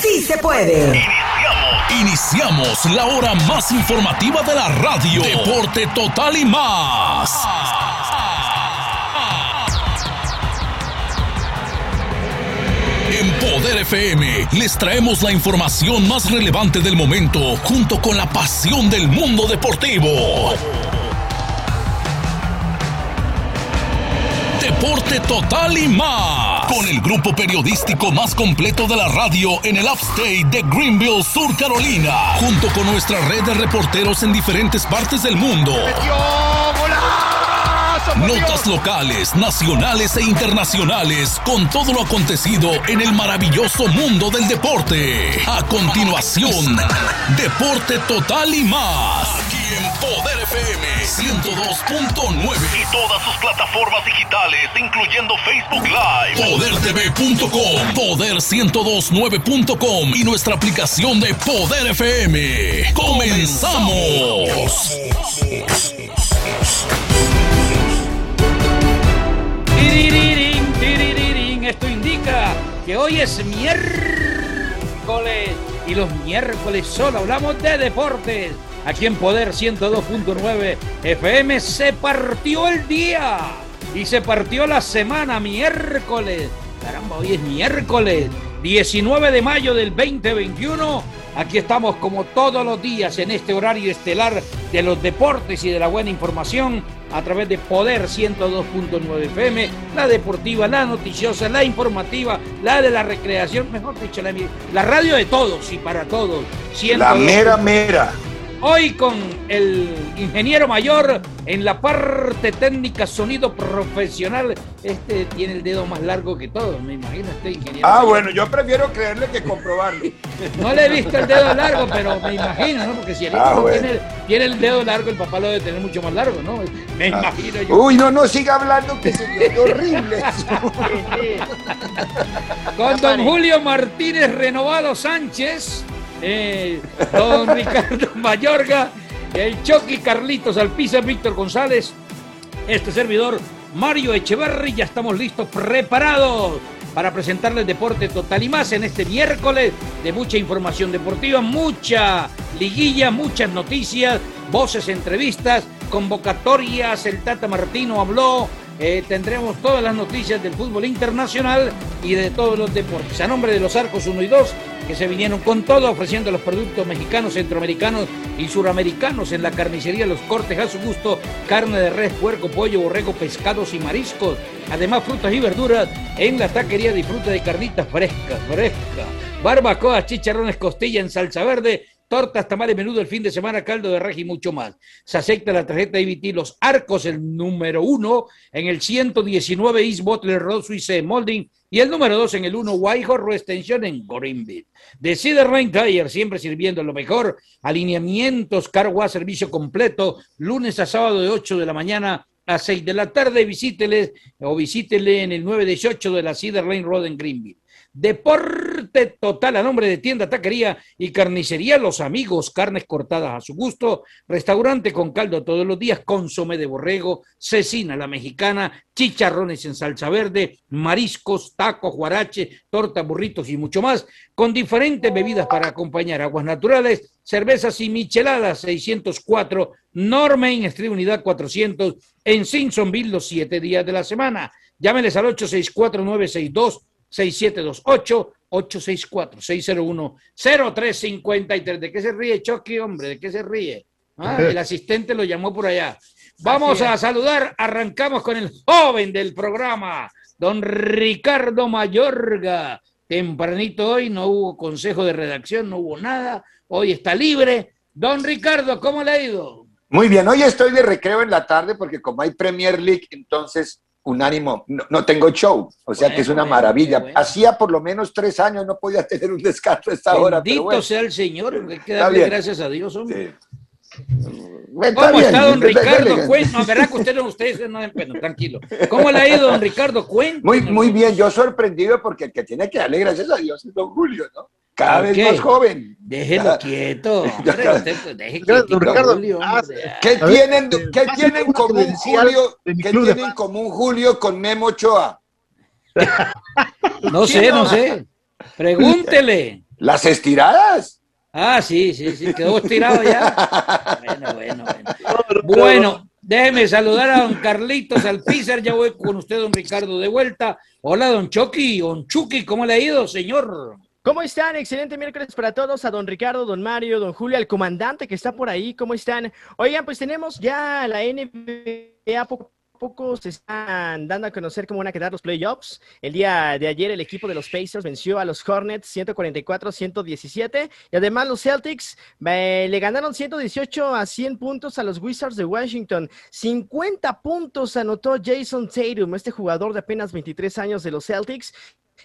Sí se puede. Iniciamos la hora más informativa de la radio. Deporte total y más. En Poder FM les traemos la información más relevante del momento junto con la pasión del mundo deportivo. Deporte total y más. Con el grupo periodístico más completo de la radio en el upstate de Greenville, Sur Carolina. Junto con nuestra red de reporteros en diferentes partes del mundo. Notas locales, nacionales e internacionales con todo lo acontecido en el maravilloso mundo del deporte. A continuación, Deporte Total y más. Aquí en Poder FM 102.9 y todas sus plataformas digitales, incluyendo Facebook Live, podertv.com, poder1029.com y nuestra aplicación de Poder FM. ¡Comenzamos! Esto indica que hoy es miércoles y los miércoles solo hablamos de deportes. Aquí en Poder 102.9 FM se partió el día y se partió la semana miércoles. Caramba, hoy es miércoles 19 de mayo del 2021. Aquí estamos como todos los días en este horario estelar de los deportes y de la buena información a través de Poder 102.9 FM, la deportiva, la noticiosa, la informativa, la de la recreación, mejor dicho, la, la radio de todos y para todos. La mera mera. Hoy con el ingeniero mayor en la parte técnica, sonido profesional. Este tiene el dedo más largo que todos, me imagino, este ingeniero. Ah, mayor. bueno, yo prefiero creerle que comprobarlo. No le he visto el dedo largo, pero me imagino, ¿no? Porque si el hijo Ah, bueno. tiene, tiene el dedo largo, el papá lo debe tener mucho más largo, ¿no? Me Ah. imagino yo. Uy, no, no siga hablando que se ve horrible. Con don Julio Martínez Renovado Sánchez, don Ricardo Mayorga, el Chucky Carlitos Alpiza, Víctor González, este servidor Mario Echeverry, ya estamos listos, preparados para presentarles Deporte Total y más en este miércoles de mucha información deportiva, mucha liguilla, muchas noticias, voces, entrevistas, convocatorias, el Tata Martino habló, eh, tendremos todas las noticias del fútbol internacional y de todos los deportes. A nombre de los Arcos 1 y 2, que se vinieron con todo, ofreciendo los productos mexicanos, centroamericanos y suramericanos en la carnicería Los Cortes a su gusto, carne de res, puerco, pollo, borrego, pescados y mariscos. Además, frutas y verduras en la taquería disfruta de carnitas frescas, frescas. Barbacoa, chicharrones, costilla en salsa verde, tortas, tamales, menudo el fin de semana, caldo de res y mucho más. Se acepta la tarjeta IBT Los Arcos, el número uno, en el 119 East Butler Road, Suiza Molding, y el número dos en el 1 Whitehorse Road Extension en Greenville. De Cedar Rain Tire, siempre sirviendo lo mejor. Alineamientos, car wash, servicio completo, lunes a sábado de 8 de la mañana a 6 de la tarde. Visítele o visítele en el 918 de la Cedar Lane Road en Greenville. Deporte total a nombre de tienda, taquería y carnicería Los Amigos, carnes cortadas a su gusto, restaurante con caldo todos los días, consome de borrego, cecina la mexicana, chicharrones en salsa verde, mariscos, tacos, guarache, tortas, burritos y mucho más, con diferentes bebidas para acompañar, aguas naturales, cervezas y micheladas 604, Normain Street Unidad 400, en Simpsonville los siete días de la semana. Llámenes al 864-962 6728 864-601-0353. ¿De qué se ríe Chucky, hombre? ¿De qué se ríe? Ah, el asistente lo llamó por allá. Vamos a saludar, arrancamos con el joven del programa, don Ricardo Mayorga. Tempranito hoy no hubo consejo de redacción, no hubo nada. Hoy está libre. Don Ricardo, ¿cómo le ha ido? Muy bien, hoy estoy de recreo en la tarde porque como hay Premier League, entonces unánimo, no, no tengo show, o sea que es una Bueno, maravilla. bueno. Hacía por lo menos tres años no podía tener un descanso a esta hora. Bendito pero bueno. sea el Señor, hay que darle gracias a Dios, hombre. Sí. Bueno, ¿Cómo bien, está don Ricardo? Cuéntanos, no, ¿verdad que usted no, usted no, bueno, tranquilo. ¿Cómo le ha ido, don Ricardo? Cuéntanos. Muy, muy bien, yo sorprendido porque el que tiene que darle gracias a Dios es don Julio, ¿no? Cada ¿Por vez qué? más joven. Déjelo quieto. Hombre, usted, pues, deje Ricardo, Julio, ah. ¿Qué ver, tienen, eh, ¿qué tienen común Julio? ¿Qué tienen en común Julio con Memo Ochoa? No sé, no. no sé. Pregúntele. Las estiradas. Ah, sí, sí, sí, quedó estirado ya. Bueno, bueno, bueno. Bueno, déjeme saludar a don Carlitos Alpizar, ya voy con usted, don Ricardo, de vuelta. Hola, don Chucky, don Chucky, ¿cómo le ha ido, señor? ¿Cómo están? Excelente miércoles para todos, a don Ricardo, don Mario, don Julio, al comandante que está por ahí, ¿cómo están? Oigan, pues tenemos ya la NBA poco poco se están dando a conocer cómo van a quedar los playoffs. El día de ayer el equipo de los Pacers venció a los Hornets 144-117 y además los Celtics eh, le ganaron 118 a 100 puntos a los Wizards de Washington. 50 puntos anotó Jason Tatum, este jugador de apenas 23 años de los Celtics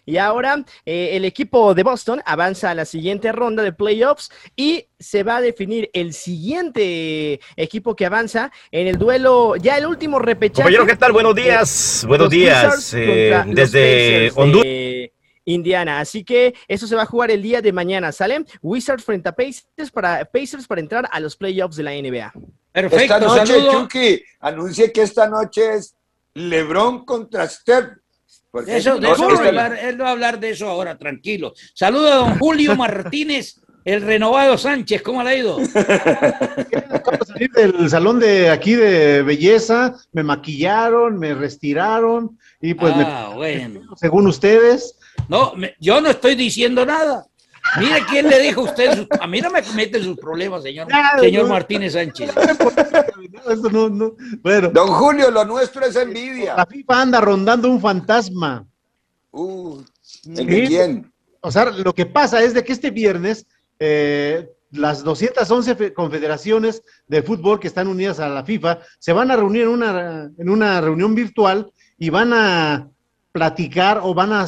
y ahora eh, el equipo de Boston avanza a la siguiente ronda de playoffs y se va a definir el siguiente equipo que avanza en el duelo, ya el último repechaje. Compañero, ¿qué tal? Buenos días. Buenos días. Eh, desde Honduras. Indiana. Así que eso se va a jugar el día de mañana. ¿Sale? Wizards frente a Pacers para, Pacers para entrar a los playoffs de la NBA. Perfecto. Esta noche, Chucky, anuncie que esta noche es LeBron contra Steph eso, de eso hablar, él va a hablar de eso ahora, tranquilo. Saludo a don Julio Martínez, el renovado Sánchez, ¿cómo le ha ido? Acabo de salir del salón de aquí de belleza, me maquillaron, me restiraron y pues ah, bueno. según ustedes. No, yo no estoy diciendo nada. Mire quién le dijo a usted, a mí no me mete sus problemas, señor, señor Martínez Sánchez. Don Julio, lo nuestro es envidia. La FIFA anda rondando un fantasma. Uh, ¿De quién? O sea, lo que pasa es de que este viernes eh, las 211 confederaciones de fútbol que están unidas a la FIFA se van a reunir en una, en una reunión virtual y van a platicar o van a,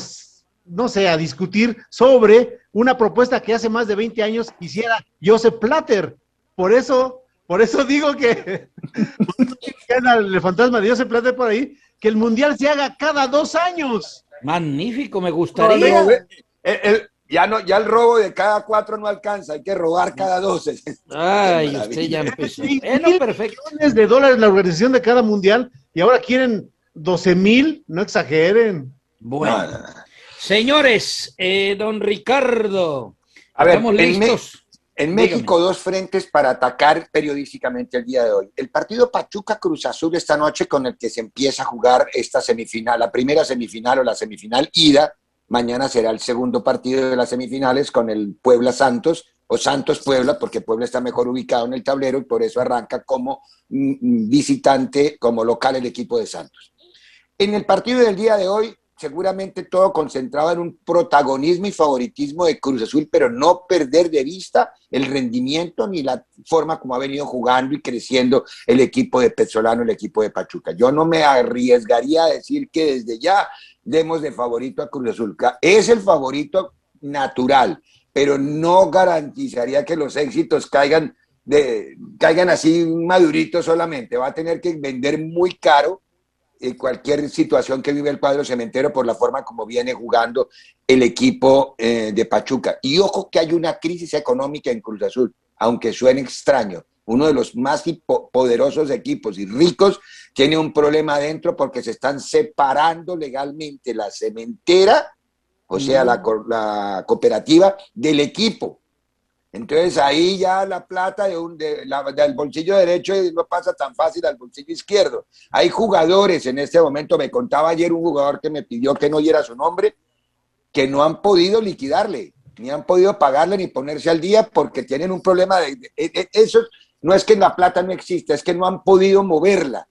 no sé, a discutir sobre una propuesta que hace más de 20 años hiciera Joseph Platter. Por eso, por eso digo que el fantasma de Joseph Platter por ahí, que el mundial se haga cada dos años. Magnífico, me gustaría. ya no, ya el robo de cada cuatro no alcanza, hay que robar cada doce. Ay, usted ya empezó. perfecto. Millones de dólares la organización de cada mundial y ahora quieren 12 mil, no exageren. Bueno. Señores, eh, don Ricardo, a ver, estamos listos. En, México, dos frentes para atacar periodísticamente el día de hoy. El partido Pachuca Cruz Azul esta noche con el que se empieza a jugar esta semifinal, la primera semifinal o la semifinal ida. Mañana será el segundo partido de las semifinales con el Puebla Santos o Santos Puebla, porque Puebla está mejor ubicado en el tablero y por eso arranca como mm, mm, visitante, como local el equipo de Santos. En el partido del día de hoy, seguramente todo concentrado en un protagonismo y favoritismo de Cruz Azul, pero no perder de vista el rendimiento ni la forma como ha venido jugando y creciendo el equipo de Pezzolano, el equipo de Pachuca. Yo no me arriesgaría a decir que desde ya demos de favorito a Cruz Azul. Es el favorito natural, pero no garantizaría que los éxitos caigan, de, caigan así maduritos solamente. Va a tener que vender muy caro cualquier situación que vive el cuadro cementero por la forma como viene jugando el equipo eh, de Pachuca. Y ojo que hay una crisis económica en Cruz Azul, aunque suene extraño. Uno de los más poderosos equipos y ricos tiene un problema adentro porque se están separando legalmente la cementera, o sea, la, la cooperativa, del equipo. Entonces ahí ya la plata de del bolsillo derecho no pasa tan fácil al bolsillo izquierdo. Hay jugadores en este momento, me contaba ayer un jugador que me pidió que no diera su nombre, que no han podido liquidarle, ni han podido pagarle ni ponerse al día porque tienen un problema de, eso no es que la plata no exista, es que no han podido moverla.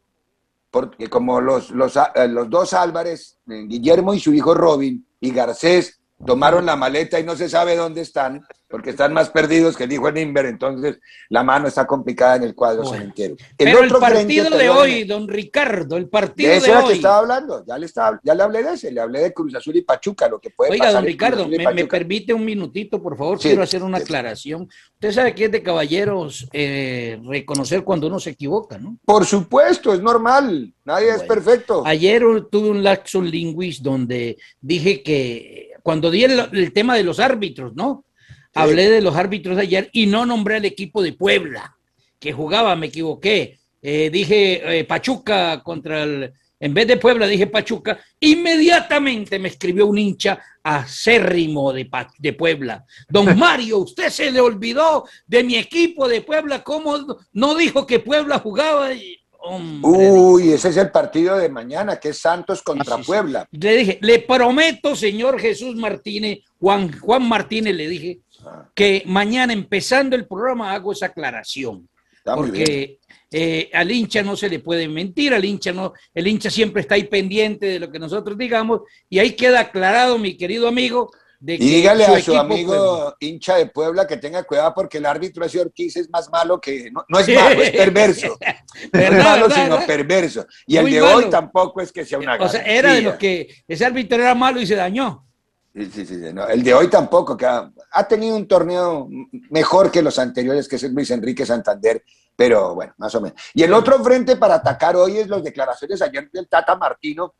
Porque como los, los, los dos Álvarez, Guillermo y su hijo Robin y Garcés, tomaron la maleta y no se sabe dónde están, porque están más perdidos que dijo el Inver, entonces la mano está complicada en el cuadro cementero. pero el partido de hoy, don Ricardo, el partido de, ese hoy. que estaba hablando, ya le, estaba, ya le hablé de ese, le hablé de Cruz Azul y Pachuca, lo que puede Oiga, don Ricardo, me, permite un minutito, por favor, quiero hacer una aclaración. Usted sabe que es de caballeros eh, reconocer cuando uno se equivoca, ¿no? Por supuesto, es normal, nadie es perfecto. Ayer tuve un laxo linguis donde dije que cuando di el, tema de los árbitros, ¿no? Hablé de los árbitros de ayer y no nombré al equipo de Puebla, que jugaba, me equivoqué. Eh, dije eh, Pachuca contra el, en vez de Puebla dije Pachuca, inmediatamente me escribió un hincha acérrimo de, de Puebla. Don Mario, usted se le olvidó de mi equipo de Puebla, ¿cómo no dijo que Puebla jugaba? Y, Uy, ese es el partido de mañana, que es Santos contra Puebla. Le dije, le prometo, señor Jesús Martínez, Juan, Juan Martínez, le dije, ah. que mañana empezando el programa hago esa aclaración. porque eh, al hincha no se le puede mentir, al hincha no, el hincha siempre está ahí pendiente de lo que nosotros digamos, y ahí queda aclarado, mi querido amigo, y dígale a su amigo hincha de Puebla que tenga cuidado porque el árbitro ese Ortiz es más malo que. No, es malo, es perverso. no es malo, sino perverso. Y el de hoy tampoco es que sea una. O sea, era de los que ese árbitro era malo y se dañó. Sí, sí, sí. el de hoy tampoco, que ha, tenido un torneo mejor que los anteriores, que es el Luis Enrique Santander, pero bueno, más o menos. Y el otro frente para atacar hoy es las declaraciones ayer del Tata Martino,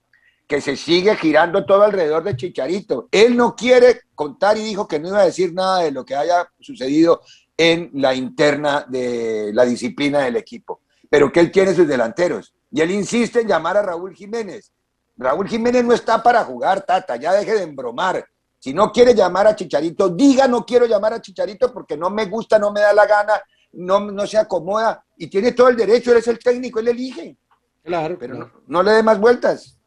que se sigue girando todo alrededor de Chicharito. Él no quiere contar y dijo que no iba a decir nada de lo que haya sucedido en la interna de la disciplina del equipo, pero que él tiene sus delanteros. Y él insiste en llamar a Raúl Jiménez. Raúl Jiménez no está para jugar, Tata, ya deje de embromar. Si no quiere llamar a Chicharito, diga no quiero llamar a Chicharito porque no me gusta, no me da la gana, no, no se acomoda y tiene todo el derecho, él es el técnico, él elige. Claro. Pero No, no le dé más vueltas.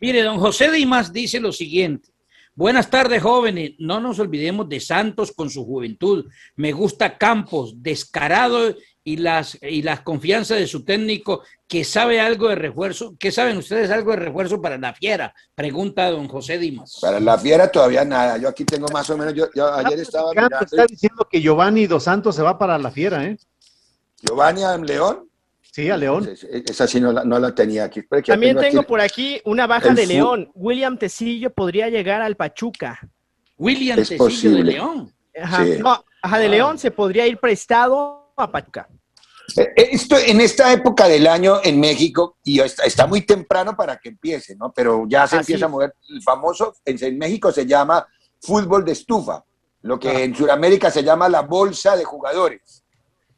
Mire, don José Dimas dice lo siguiente. Buenas tardes, jóvenes. No nos olvidemos de Santos con su juventud. Me gusta Campos, descarado y las, y las confianzas de su técnico que sabe algo de refuerzo. ¿Qué saben ustedes algo de refuerzo para la fiera? Pregunta don José Dimas. Para la fiera todavía nada. Yo aquí tengo más o menos, yo, ayer estaba mirando. Está diciendo que Giovanni Dos Santos se va para la fiera, ¿eh? Giovanni León. Sí, a León. Esa sí no la, tenía aquí. También tengo, por aquí una baja de León. William Tecillo podría llegar al Pachuca. William Tecillo de León. Ajá, de ah. León se podría ir prestado a Pachuca. Eh, eh, esto, en esta época del año en México, y está, muy temprano para que empiece, ¿no? Pero ya se empieza a mover. El famoso, en, México se llama fútbol de estufa, lo que ah. en Sudamérica se llama la bolsa de jugadores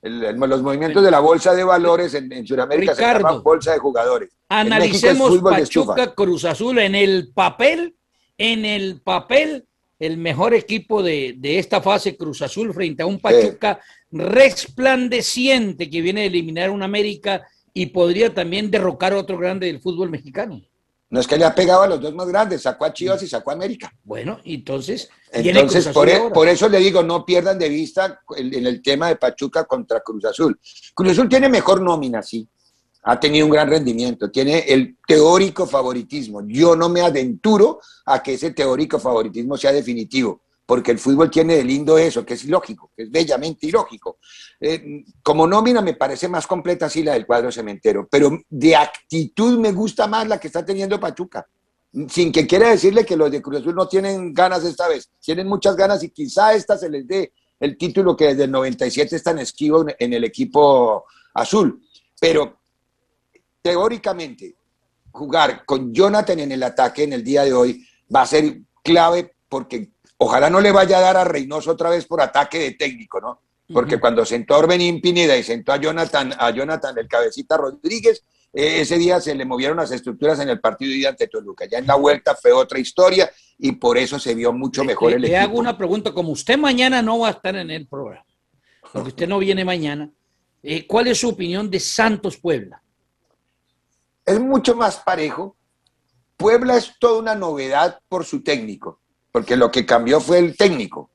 los movimientos de la bolsa de valores en, Sudamérica se llaman bolsa de jugadores. Analicemos Pachuca Cruz Azul en el papel, en el papel, el mejor equipo de, esta fase Cruz Azul frente a un Pachuca resplandeciente que viene a eliminar un América y podría también derrocar a otro grande del fútbol mexicano. No es que le ha pegado a los dos más grandes, sacó a Chivas y sacó a América. Bueno, entonces. Entonces, por, e, por, eso le digo, no pierdan de vista en el, tema de Pachuca contra Cruz Azul. Cruz Azul tiene mejor nómina, sí. Ha tenido un gran rendimiento, tiene el teórico favoritismo. Yo no me aventuro a que ese teórico favoritismo sea definitivo porque el fútbol tiene de lindo eso, que es ilógico, que es bellamente ilógico. Eh, como nómina me parece más completa así la del cuadro cementero, pero de actitud me gusta más la que está teniendo Pachuca. Sin que quiera decirle que los de Cruz Azul no tienen ganas esta vez, tienen muchas ganas y quizá esta se les dé el título que desde el 97 están esquivo en el equipo azul. Pero teóricamente, jugar con Jonathan en el ataque en el día de hoy va a ser clave porque Ojalá no le vaya a dar a Reynoso otra vez por ataque de técnico, ¿no? Porque cuando sentó a Benín Pineda y sentó a Jonathan, a Jonathan el cabecita Rodríguez, eh, ese día se le movieron las estructuras en el partido de ante Toluca. Ya en la vuelta fue otra historia y por eso se vio mucho mejor el le, equipo. Le hago una pregunta, como usted mañana no va a estar en el programa, porque usted no viene mañana, eh, ¿cuál es su opinión de Santos Puebla? Es mucho más parejo. Puebla es toda una novedad por su técnico porque lo que cambió fue el técnico,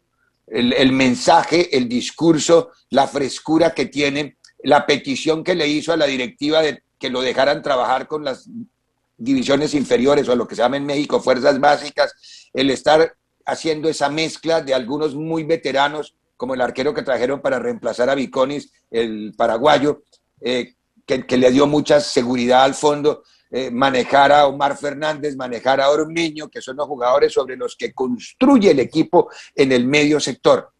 el, mensaje, el discurso, la frescura que tiene, la petición que le hizo a la directiva de que lo dejaran trabajar con las divisiones inferiores o lo que se llama en México fuerzas básicas, el estar haciendo esa mezcla de algunos muy veteranos, como el arquero que trajeron para reemplazar a Viconis, el paraguayo, eh, que, que, le dio mucha seguridad al fondo, eh, manejar a Omar Fernández, manejar a Ormiño, que son los jugadores sobre los que construye el equipo en el medio sector.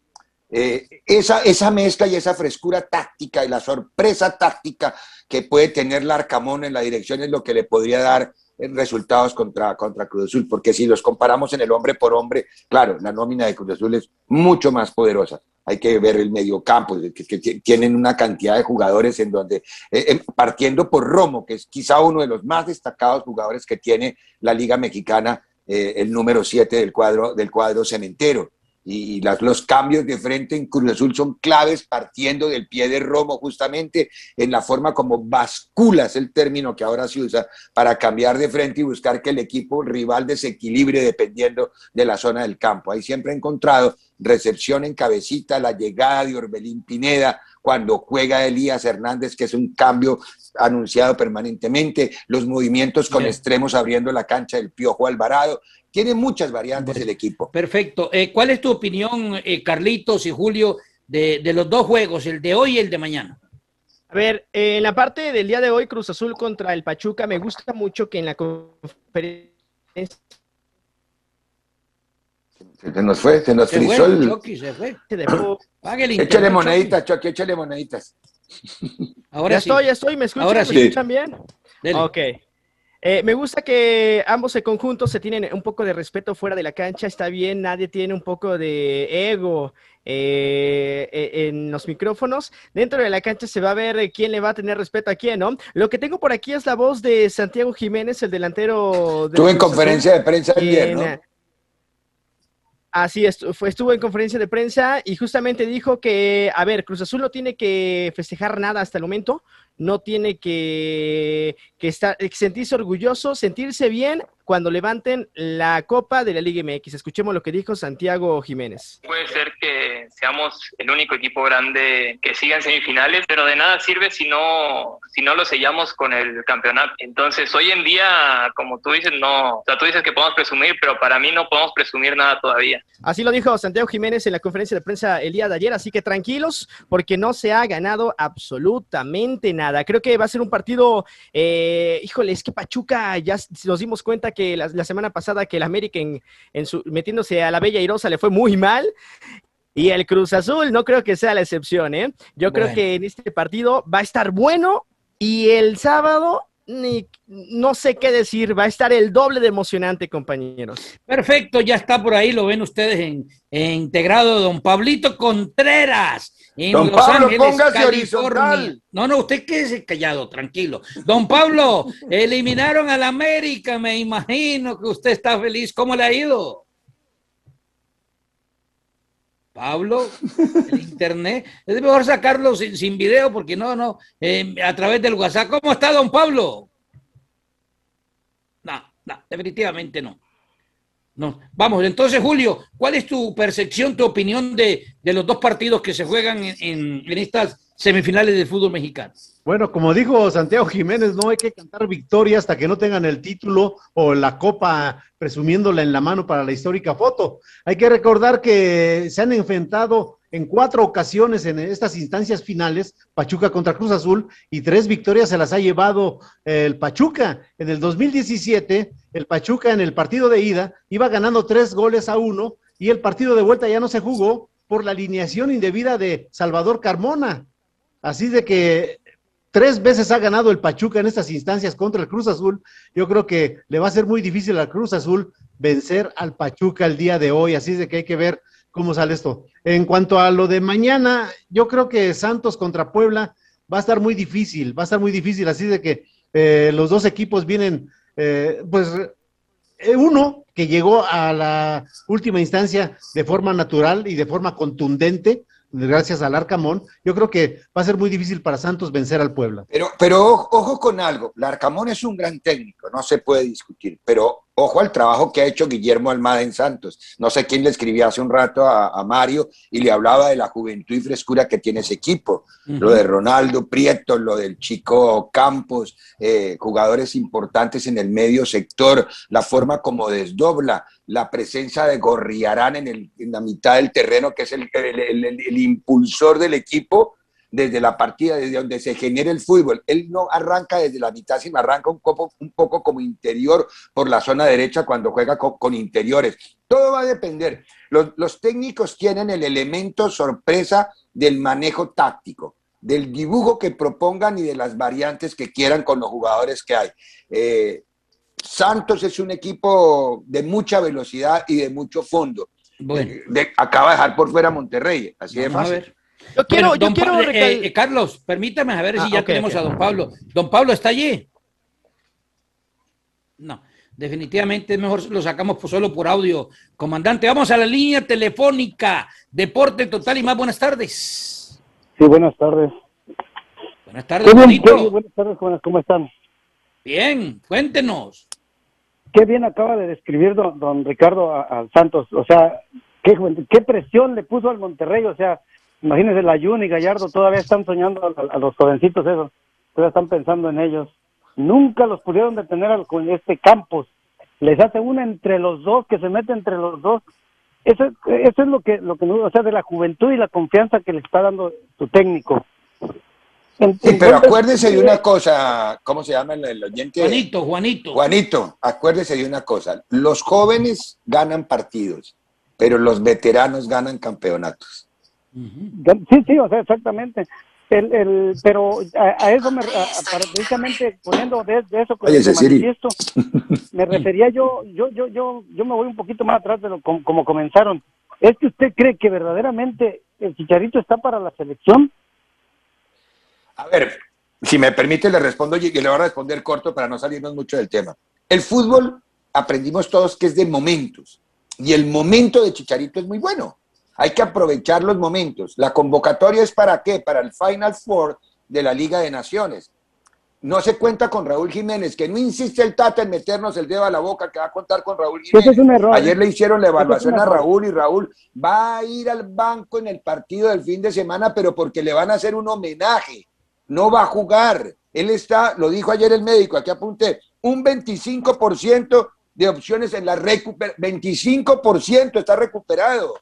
Eh, esa, esa mezcla y esa frescura táctica y la sorpresa táctica que puede tener Larcamón en la dirección es lo que le podría dar resultados contra, contra Cruz Azul, porque si los comparamos en el hombre por hombre, claro, la nómina de Cruz Azul es mucho más poderosa. Hay que ver el mediocampo, que, que tienen una cantidad de jugadores en donde, eh, partiendo por Romo, que es quizá uno de los más destacados jugadores que tiene la Liga Mexicana, el número 7 del cuadro, del cuadro cementero y las, los cambios de frente en Cruz Azul son claves partiendo del pie de Romo justamente en la forma como bascula, es el término que ahora se usa para cambiar de frente y buscar que el equipo rival desequilibre dependiendo de la zona del campo. Ahí siempre he encontrado recepción en cabecita, la llegada de Orbelín Pineda, cuando juega Elías Hernández, que es un cambio anunciado permanentemente, los movimientos con extremos abriendo la cancha del Piojo Alvarado. Tiene muchas variantes el equipo. Perfecto. Eh, ¿Cuál es tu opinión, eh, Carlitos y Julio, de, los dos juegos, el de hoy y el de mañana? A ver, en la parte del día de hoy, Cruz Azul contra el Pachuca, me gusta mucho que en la conferencia se nos fue, se nos frizó el... Chucky, se fue. échale moneditas, Chucky, échale moneditas. Ahora ya estoy, ya estoy, ¿me escuchan? Ahora ¿Me escuchan bien? Ok. Eh, me gusta que ambos en conjunto se tienen un poco de respeto fuera de la cancha, está bien, nadie tiene un poco de ego eh, e, en los micrófonos. Dentro de la cancha se va a ver quién le va a tener respeto a quién, ¿no? Lo que tengo por aquí es la voz de Santiago Jiménez, el delantero. De Estuvo en conferencia de prensa ayer, ¿no? Así estuvo en conferencia de prensa y justamente dijo que, a ver, Cruz Azul no tiene que festejar nada hasta el momento, no tiene que, que estar, sentirse orgulloso, sentirse bien cuando levanten la Copa de la Liga MX. Escuchemos lo que dijo Santiago Jiménez. Puede ser que seamos el único equipo grande que siga en semifinales, pero de nada sirve si no, si no lo sellamos con el campeonato. Entonces, hoy en día, como tú dices, no, o sea, tú dices que podemos presumir, pero para mí no podemos presumir nada todavía. Así lo dijo Santiago Jiménez en la conferencia de prensa el día de ayer, así que tranquilos, porque no se ha ganado absolutamente nada. Creo que va a ser un partido, eh, híjole, es que Pachuca ya nos dimos cuenta que la, semana pasada que el América en, su, metiéndose a la Bella Irosa le fue muy mal. Y el Cruz Azul no creo que sea la excepción, ¿eh? Yo creo que en este partido va a estar bueno y el sábado ni, no sé qué decir, va a estar el doble de emocionante, compañeros. Perfecto, ya está por ahí, lo ven ustedes en, integrado don Pablito Contreras. En don Los Pablo, póngase horizontal. No, no, usted quédese callado, tranquilo. Don Pablo, eliminaron al América, me imagino que usted está feliz. ¿Cómo le ha ido? Pablo, el internet. Es mejor sacarlo sin, video porque no, no, eh, a través del WhatsApp. ¿Cómo está, don Pablo? No, no, definitivamente no. No. Vamos, entonces, Julio, ¿cuál es tu percepción, tu opinión de, los dos partidos que se juegan en, en estas semifinales del fútbol mexicano? Bueno, como dijo Santiago Jiménez, no hay que cantar victoria hasta que no tengan el título o la copa presumiéndola en la mano para la histórica foto. Hay que recordar que se han enfrentado en cuatro ocasiones en estas instancias finales, Pachuca contra Cruz Azul, y tres victorias se las ha llevado el Pachuca. En el 2017, el Pachuca en el partido de ida iba ganando tres goles a uno y el partido de vuelta ya no se jugó por la alineación indebida de Salvador Carmona. Así de que Tres veces ha ganado el Pachuca en estas instancias contra el Cruz Azul. Yo creo que le va a ser muy difícil al Cruz Azul vencer al Pachuca el día de hoy. Así de que hay que ver cómo sale esto. En cuanto a lo de mañana, yo creo que Santos contra Puebla va a estar muy difícil, va a estar muy difícil. Así de que eh, los dos equipos vienen, eh, pues eh, uno que llegó a la última instancia de forma natural y de forma contundente, gracias al Arcamón, yo creo que va a ser muy difícil para Santos vencer al Puebla. Pero, pero ojo, con algo, el Arcamón es un gran técnico, no se puede discutir, pero ojo al trabajo que ha hecho Guillermo Almada en Santos. No sé quién le escribía hace un rato a, Mario y le hablaba de la juventud y frescura que tiene ese equipo. Lo de Ronaldo Prieto, lo del chico Campos, eh, jugadores importantes en el medio sector, la forma como desdobla, la presencia de Gorriarán en, el, en la mitad del terreno, que es el, el impulsor del equipo desde la partida, desde donde se genera el fútbol. Él no arranca desde la mitad, sino arranca un poco, un poco como interior por la zona derecha cuando juega con, interiores. Todo va a depender. Los, los, técnicos tienen el elemento sorpresa del manejo táctico, del dibujo que propongan y de las variantes que quieran con los jugadores que hay. Eh, Santos es un equipo de mucha velocidad y de mucho fondo. Bueno. De- acaba de dejar por fuera a Monterrey, así de Vamos a fácil. ver. Yo quiero, Bueno, yo don quiero eh, eh, Carlos, permítame a ver Ah, si ya ok, tenemos a don Pablo. Don Pablo está allí. No, definitivamente es mejor lo sacamos por- solo por audio. Comandante, vamos a la línea telefónica. Deporte total y más buenas tardes. Sí, buenas tardes. Buenas tardes, bien, buenas tardes, ¿cómo están? Bien, cuéntenos. Qué bien acaba de describir don, don Ricardo a- al Santos. O sea, qué, qué presión le puso al Monterrey. O sea, imagínense, la y Gallardo todavía están soñando a, a los jovencitos esos. Todavía están pensando en ellos. Nunca los pudieron detener al- con este Campos. Les hace una entre los dos, que se mete entre los dos. Eso, eso es lo que, lo que, o sea, de la juventud y la confianza que le está dando su técnico. Sí, pero entonces, acuérdese de una cosa, ¿cómo se llama el, el oyente? Juanito, Juanito. Juanito, acuérdese de una cosa, los jóvenes ganan partidos, pero los veteranos ganan campeonatos. Sí, sí, o sea, exactamente. El, el, pero a, a eso me, a- a- para- precisamente poniendo de, de eso que manifiesto, me refería yo, yo, yo, yo, yo me voy un poquito más atrás de lo como, como comenzaron. ¿Es que usted cree que verdaderamente el Chicharito está para la selección? A ver, si me permite, le respondo y y le voy a responder corto para no salirnos mucho del tema. El fútbol, aprendimos todos que es de momentos, y el momento de Chicharito es muy bueno. Hay que aprovechar los momentos. La convocatoria es para qué? Para el Final Four de la Liga de Naciones. No se cuenta con Raúl Jiménez, que no insiste el Tata en meternos el dedo a la boca, que va a contar con Raúl Jiménez. es un error. Ayer le hicieron la es evaluación a. Raúl y Raúl va a ir al banco en el partido del fin de semana, pero porque le van a hacer un homenaje. No va a jugar. Él está, lo dijo ayer el médico, aquí apunté, un 25% de opciones en la recuperación. 25% está recuperado.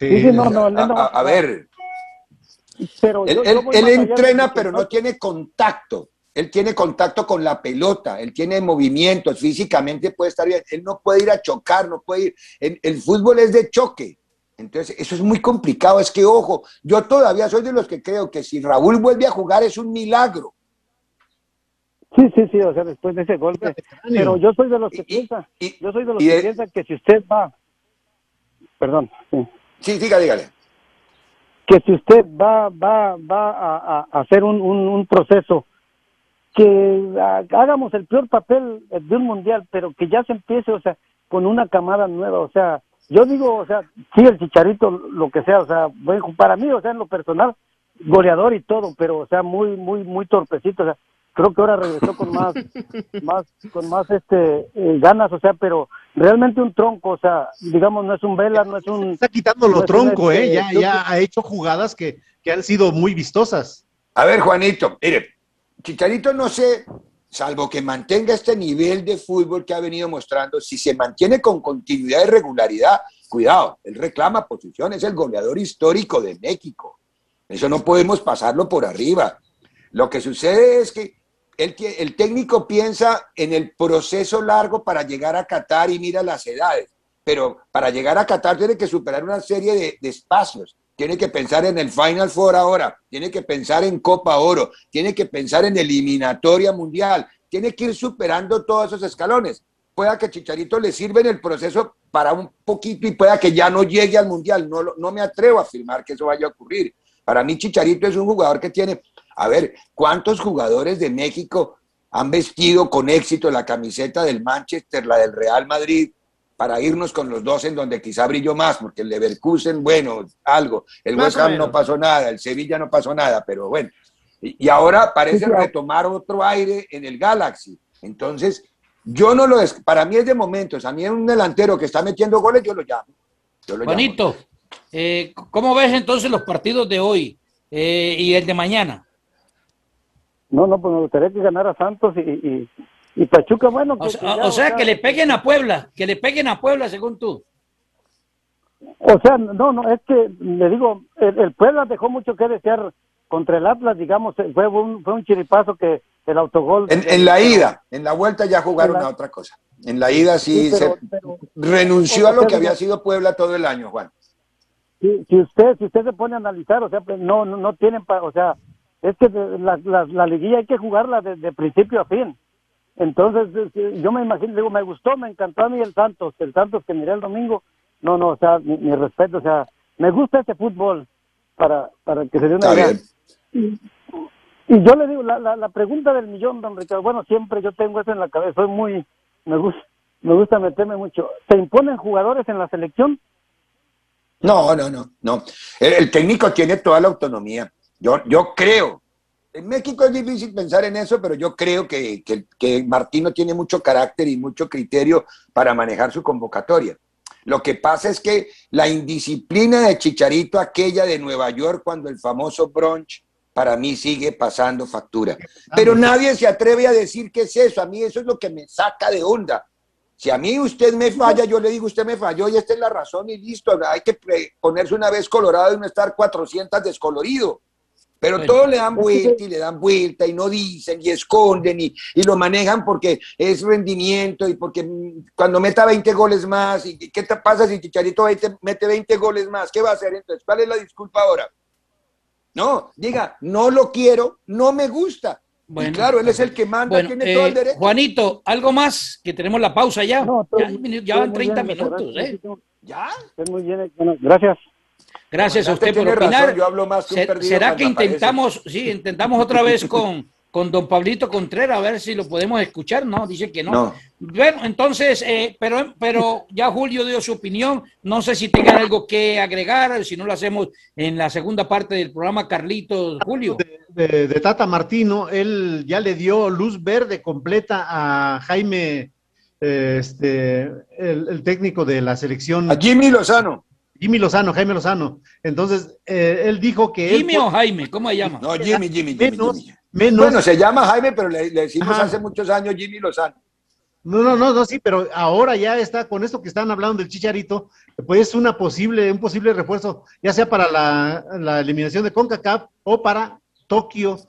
Sí, no, no, él no a- ver, Pero él, yo- él- yo entrena, pero no tiene contacto. Él tiene contacto con la pelota, él tiene movimientos, físicamente puede estar bien. Él no puede ir a chocar, no puede ir. El, el fútbol es de choque. Entonces, eso es muy complicado. Es que, ojo, yo todavía soy de los que creo que si Raúl vuelve a jugar es un milagro. Sí, sí, sí, o sea, después de ese golpe. Pero yo soy de los que piensa, yo soy de los y que de- piensa que si usted va, perdón, sí. Sí, diga, dígale. que si usted va va va a, hacer un, un, un proceso que hagamos el peor papel de un mundial pero que ya se empiece o sea con una camada nueva o sea yo digo o sea sí el chicharito lo que sea o sea bueno, para mí o sea en lo personal goleador y todo pero o sea muy muy muy torpecito o sea creo que ahora regresó con más más con más este eh, ganas o sea pero realmente un tronco o sea digamos no es un vela no es un Está quitando lo tronco, este, ¿eh? Ya, ya ha hecho jugadas que, que han sido muy vistosas. A ver, Juanito, mire, Chicharito no sé, salvo que mantenga este nivel de fútbol que ha venido mostrando, si se mantiene con continuidad y regularidad, cuidado, él reclama posición, es el goleador histórico de México. Eso no podemos pasarlo por arriba. Lo que sucede es que el, el técnico piensa en el proceso largo para llegar a Qatar y mira las edades. Pero para llegar a Qatar tiene que superar una serie de, de espacios. Tiene que pensar en el Final Four ahora, tiene que pensar en Copa Oro, tiene que pensar en eliminatoria mundial, tiene que ir superando todos esos escalones. Pueda que Chicharito le sirva en el proceso para un poquito y pueda que ya no llegue al mundial. No, no me atrevo a afirmar que eso vaya a ocurrir. Para mí Chicharito es un jugador que tiene, a ver, ¿cuántos jugadores de México han vestido con éxito la camiseta del Manchester, la del Real Madrid, para irnos con los dos en donde quizá brilló más, porque el Leverkusen, bueno, algo, el Más West Ham no pasó nada, el Sevilla no pasó nada, pero bueno. Y, y ahora parece Sí, claro. retomar otro aire en el Galaxy. Entonces, yo no lo es, para mí es de momentos, a mí es un delantero que está metiendo goles, yo lo llamo. Yo lo llamo. Juanito, eh, ¿cómo ves entonces los partidos de hoy eh, y el de mañana? No, no, pues me gustaría que ganara Santos y, y, y Pachuca, bueno. O que- sea, que ya, o sea, que le peguen a Puebla, que le peguen a Puebla según tú. O sea, no, no, es que le digo, el, el Puebla dejó mucho que desear contra el Atlas, digamos, eh, fue un, fue un chiripazo que el autogol. En, en la ida, en la vuelta ya jugaron la- a otra cosa. En la ida sí, Sí, pero- se pero- renunció a lo que había sido Puebla todo el año, Juan. Si, si usted si usted se pone a analizar, o sea, pues, no no, no tienen, pa- o sea, es que la, la, la liguilla hay que jugarla de, de principio a fin. Entonces, yo me imagino, digo, me gustó, me encantó a mí el Santos, el Santos que miré el domingo. No, no, o sea, mi, respeto, o sea, me gusta este fútbol para, para que se dé una idea. Y, yo le digo, la, la, pregunta del millón, don Ricardo, bueno, siempre yo tengo eso en la cabeza, soy muy, me gusta, me gusta meterme mucho. ¿Se imponen jugadores en la selección? No, no, no, no. El, técnico tiene toda la autonomía. Yo, yo creo. En México es difícil pensar en eso, pero yo creo que, que, que Martino tiene mucho carácter y mucho criterio para manejar su convocatoria. Lo que pasa es que la indisciplina de Chicharito, aquella de Nueva York, cuando el famoso brunch, para mí sigue pasando factura. Pero nadie se atreve a decir qué es eso. A mí eso es lo que me saca de onda. Si a mí usted me falla, yo le digo, usted me falló y esta es la razón y listo. Hay que ponerse una vez colorado y no estar 400 descolorido. Pero todos le dan vuelta y le dan vuelta y no dicen y esconden y, y, lo manejan porque es rendimiento y porque cuando meta 20 goles más, ¿y qué te pasa si Chicharito mete 20 goles más? ¿Qué va a hacer entonces? ¿Cuál es la disculpa ahora? No, diga, no lo quiero, no me gusta. Bueno, claro, él es el que manda, tiene todo el eh, derecho. Juanito, algo más, que tenemos la pausa ya. ya, van 30 minutos, ¿eh? ¿Ya? muy bien, gracias. Gracias a usted por opinar. yo hablo más que ¿Será que intentamos, sí, intentamos otra vez con, con don Pablito Contreras a ver si lo podemos escuchar? No, dice que no. Bueno, entonces, eh, pero, pero ya Julio dio su opinión. No sé si tengan algo que agregar, si no lo hacemos en la segunda parte del programa, Carlitos, Julio. De, Tata Martino, él ya le dio luz verde completa a Jaime, este, el técnico de la selección. A Jimmy Lozano. Jimmy Lozano, Jaime Lozano. Entonces, eh, él dijo que... ¿Jimmy o Jaime? ¿Cómo se llama? No, Jimmy, Jimmy, Jimmy. Bueno, se llama Jaime, pero le, decimos hace muchos años Jimmy Lozano. No, no, no, no, sí, pero ahora ya está con esto que están hablando del Chicharito, pues es una posible, un posible refuerzo, ya sea para la, la eliminación de CONCACAF o para Tokio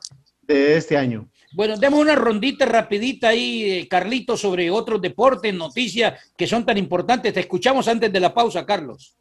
de este año. Bueno, demos una rondita rapidita ahí, eh, Carlito, sobre otros deportes, noticias que son tan importantes. Te escuchamos antes de la pausa, Carlos.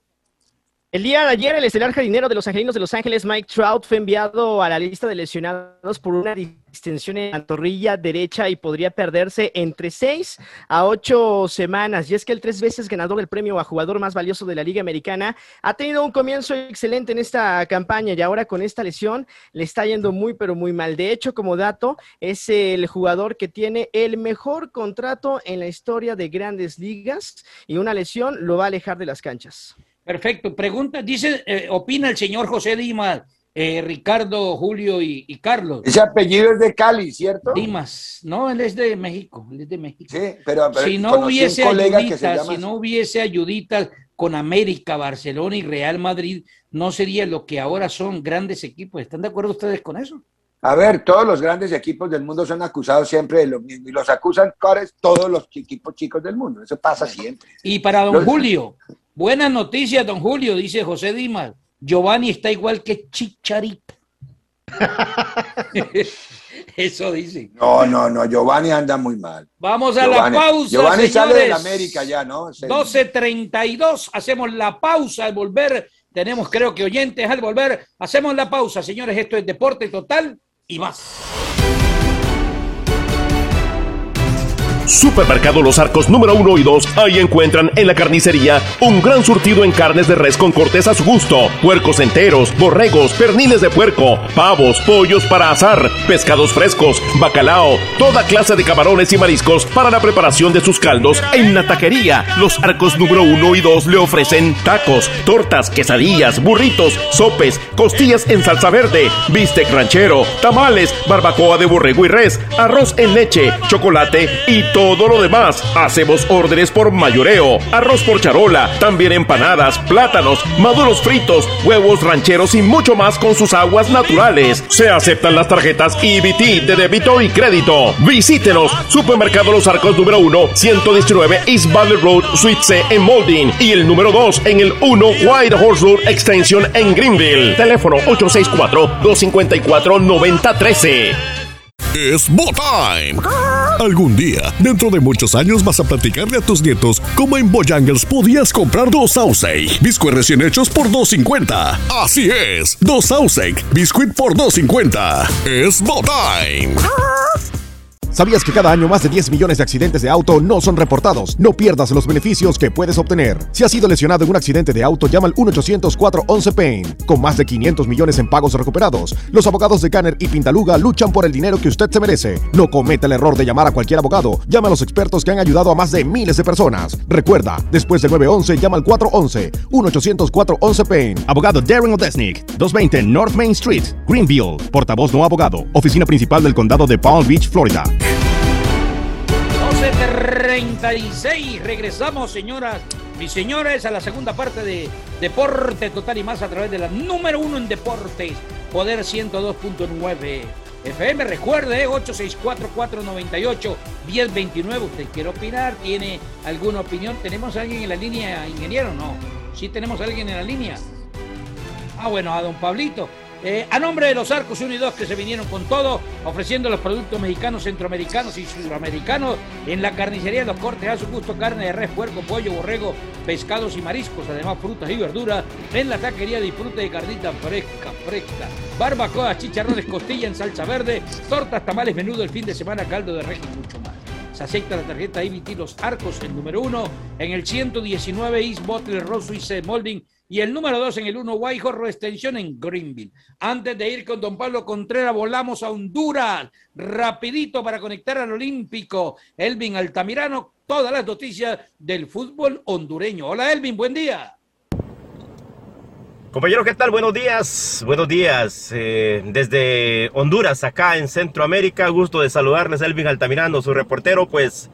El día de ayer, el estelar jardinero de los Angelinos de Los Ángeles, Mike Trout, fue enviado a la lista de lesionados por una distensión en la torrilla derecha y podría perderse entre seis a ocho semanas. Y es que el tres veces ganador del premio a jugador más valioso de la Liga Americana ha tenido un comienzo excelente en esta campaña y ahora con esta lesión le está yendo muy, pero muy mal. De hecho, como dato, es el jugador que tiene el mejor contrato en la historia de grandes ligas y una lesión lo va a alejar de las canchas. Perfecto. Pregunta, dice, eh, opina el señor José Dimas, eh, Ricardo, Julio y, Carlos. Ese apellido es de Cali, ¿cierto? Dimas, no, él es de México, él es de México. Sí, pero, si no hubiese ayuditas, si no hubiese ayuditas con América, Barcelona y Real Madrid, no sería lo que ahora son grandes equipos. ¿Están de acuerdo ustedes con eso? A ver, todos los grandes equipos del mundo son acusados siempre de lo mismo y los acusan todos los equipos chicos del mundo. Eso pasa siempre. Y para don Julio, Buenas noticias, don Julio, dice José Dimas. Giovanni está igual que Chicharito. Eso dice. No, no, no, Giovanni anda muy mal. Vamos a la pausa. Giovanni sale de América ya, ¿no? 12.32, hacemos la pausa al volver. Tenemos, creo que oyentes al volver. Hacemos la pausa, señores. Esto es Deporte Total y más. Supermercado Los Arcos número 1 y 2. Ahí encuentran en la carnicería un gran surtido en carnes de res con cortes a su gusto, puercos enteros, borregos, perniles de puerco, pavos, pollos para asar, pescados frescos, bacalao, toda clase de camarones y mariscos para la preparación de sus caldos. En la taquería, Los Arcos número 1 y 2 le ofrecen tacos, tortas, quesadillas, burritos, sopes, costillas en salsa verde, bistec ranchero, tamales, barbacoa de borrego y res, arroz en leche, chocolate y todo lo demás. Hacemos órdenes por mayoreo, arroz por charola, también empanadas, plátanos, maduros fritos, huevos rancheros y mucho más con sus aguas naturales. Se aceptan las tarjetas EBT de débito y crédito. Visítenos, Supermercado Los Arcos número 1, 119 East Valley Road, Suite C en Molding y el número 2 en el 1 White Horse Road Extension en Greenville. Teléfono 864 254 9013. Es Time. Algún día, dentro de muchos años, vas a platicarle a tus nietos cómo en Bojangles podías comprar dos Sausage, biscuit recién hechos por 2.50. Así es, dos Sausage, biscuit por 2.50. Es Time. ¿Sabías que cada año más de 10 millones de accidentes de auto no son reportados? No pierdas los beneficios que puedes obtener. Si has sido lesionado en un accidente de auto, llama al 1-800-411-PAIN. Con más de 500 millones en pagos recuperados, los abogados de Canner y Pintaluga luchan por el dinero que usted se merece. No cometa el error de llamar a cualquier abogado. Llama a los expertos que han ayudado a más de miles de personas. Recuerda, después del 911, llama al 411. 1-800-411-PAIN. Abogado Darren Odesnik. 220 North Main Street, Greenville. Portavoz no abogado. Oficina principal del condado de Palm Beach, Florida. 12.36. Regresamos, señoras y señores, a la segunda parte de Deporte Total y más a través de la número uno en deportes, Poder 102.9 FM. Recuerde, 864-498-1029. Usted quiere opinar, tiene alguna opinión. ¿Tenemos a alguien en la línea, ingeniero? No. Sí, tenemos a alguien en la línea. Ah, bueno, a don Pablito. Eh, a nombre de los Arcos 1 y 2 que se vinieron con todo, ofreciendo los productos mexicanos, centroamericanos y sudamericanos en la carnicería de los cortes a su gusto, carne de res, puerco, pollo, borrego, pescados y mariscos, además frutas y verduras. En la taquería disfrute de carnita fresca, fresca, barbacoa, chicharrones, costilla en salsa verde, tortas, tamales, menudo el fin de semana, caldo de res y mucho más. Se acepta la tarjeta IBT Los Arcos, el número 1, en el 119 East Bottle Road Suisse Molding y el número 2 en el 1 Guayjorro Extensión en Greenville. Antes de ir con don Pablo Contreras, volamos a Honduras, rapidito para conectar al Olímpico. Elvin Altamirano, todas las noticias del fútbol hondureño. Hola Elvin, buen día. Compañero, ¿qué tal? Buenos días, buenos días. Eh, desde Honduras, acá en Centroamérica, gusto de saludarles, Elvin Altamirano, su reportero, pues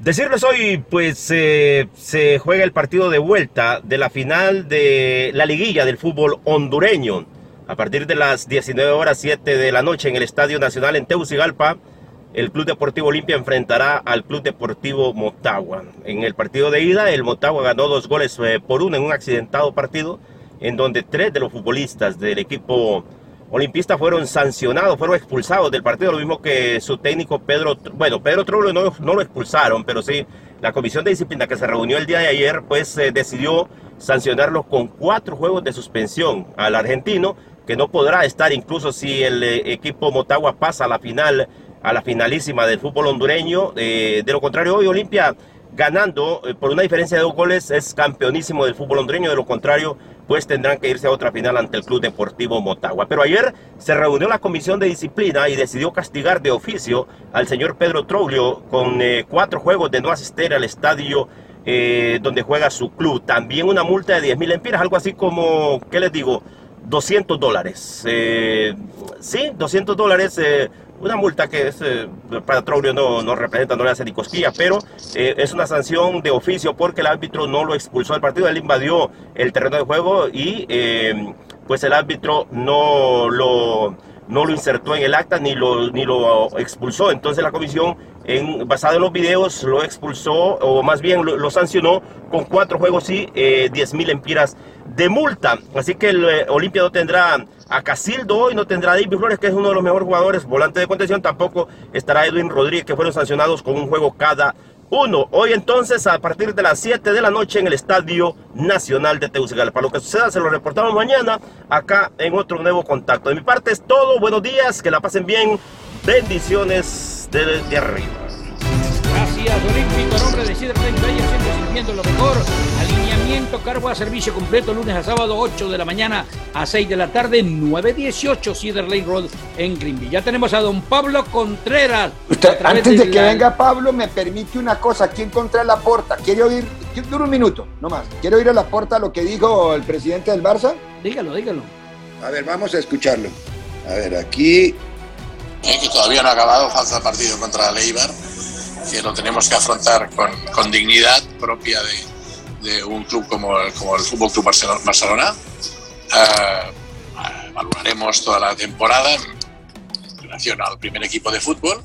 Decirles hoy, pues eh, se juega el partido de vuelta de la final de la liguilla del fútbol hondureño. A partir de las 19 horas 7 de la noche en el Estadio Nacional en Teucigalpa, el Club Deportivo Olimpia enfrentará al Club Deportivo Motagua. En el partido de ida, el Motagua ganó dos goles eh, por uno en un accidentado partido en donde tres de los futbolistas del equipo olimpistas fueron sancionados, fueron expulsados del partido, lo mismo que su técnico Pedro, bueno, Pedro Troglio no, no lo expulsaron, pero sí, la comisión de disciplina que se reunió el día de ayer, pues eh, decidió sancionarlo con cuatro juegos de suspensión al argentino, que no podrá estar incluso si el eh, equipo Motagua pasa a la final, a la finalísima del fútbol hondureño. Eh, de lo contrario, hoy Olimpia ganando por una diferencia de dos goles es campeonísimo del fútbol hondureño, de lo contrario pues tendrán que irse a otra final ante el Club Deportivo Motagua. Pero ayer se reunió la comisión de disciplina y decidió castigar de oficio al señor Pedro Troglio con eh, cuatro juegos de no asistir al estadio eh, donde juega su club. También una multa de 10 mil empiras, algo así como, ¿qué les digo? 200 dólares. Eh, sí, 200 dólares una multa que es, eh, para Troglio no, no representa, no le hace ni cosquilla, pero eh, es una sanción de oficio porque el árbitro no lo expulsó del partido, él invadió el terreno de juego y eh, pues el árbitro no lo, no lo insertó en el acta ni lo, ni lo expulsó. Entonces la comisión, en, basada en los videos, lo expulsó o más bien lo, sancionó con cuatro juegos y 10 mil empiras de multa. Así que el Olimpia no tendrá a Casildo hoy, no tendrá David Flores, que es uno de los mejores jugadores, volante de contención, tampoco estará Edwin Rodríguez, que fueron sancionados con un juego cada uno. Hoy entonces, a partir de las 7 de la noche en el Estadio Nacional de Tegucigalpa. Lo que suceda se lo reportamos mañana acá en otro nuevo contacto. De mi parte es todo, buenos días, que la pasen bien, bendiciones desde arriba. Gracias, Olímpico, nombre de Cidre 30 años, siempre sintiendo lo mejor. Cargo a servicio completo, lunes a sábado, 8 de la mañana a 6 de la tarde, 918 Cedar Lane Road en Greenville. Ya tenemos a don Pablo Contreras. Usted, antes de, que venga Pablo, me permite una cosa, aquí encontré la puerta. ¿Quiere oír? Dura un minuto, no más. ¿Quiere oír a la puerta lo que dijo el presidente del Barça? Dígalo, dígalo. A ver, vamos a escucharlo. A ver, aquí. que todavía no ha acabado, falta partido contra Leibar que lo tenemos que afrontar con, con dignidad propia de, de, un club como, como el Fútbol Club Barcelona. Uh, valoraremos toda la temporada en relación al primer equipo de fútbol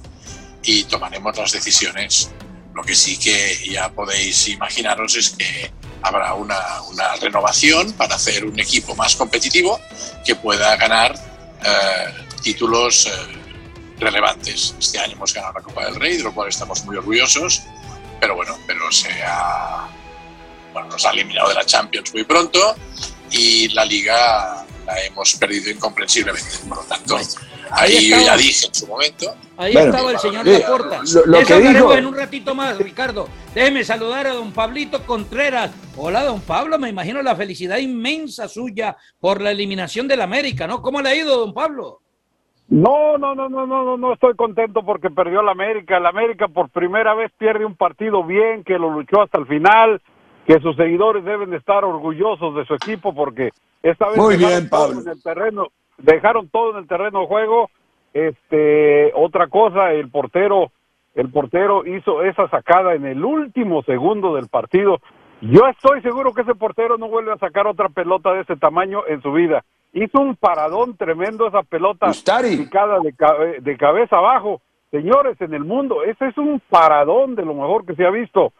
y tomaremos las decisiones. Lo que sí que ya podéis imaginaros es que habrá una, una renovación para hacer un equipo más competitivo que pueda ganar uh, títulos uh, relevantes. Este año hemos ganado la Copa del Rey, de lo cual estamos muy orgullosos, pero bueno, pero se ha, bueno, nos ha eliminado de la Champions muy pronto y la Liga, la hemos perdido incomprensiblemente. Por lo tanto, ahí ahí, yo ya dije en su momento. Ahí Bueno, estaba el señor eh, Laporta. lo- lo eso que dijo- en un ratito más, Ricardo. Déjeme saludar a don Pablito Contreras. Hola, don Pablo. Me imagino la felicidad inmensa suya por la eliminación del América, ¿no? ¿Cómo le ha ido, don Pablo? No, no, no, no, no, no, no estoy contento porque perdió la América. La América por primera vez pierde un partido bien, que lo luchó hasta el final, que sus seguidores deben de estar orgullosos de su equipo porque esta vez Muy dejaron bien, todo en el terreno, dejaron todo en el terreno de juego. Este, otra cosa, el portero, el portero hizo esa sacada en el último segundo del partido. Yo estoy seguro que ese portero no vuelve a sacar otra pelota de ese tamaño en su vida. Hizo un paradón tremendo esa pelota Ustari. picada de, cabe- de cabeza abajo. Señores, en el mundo, ese es un paradón de lo mejor que se ha visto.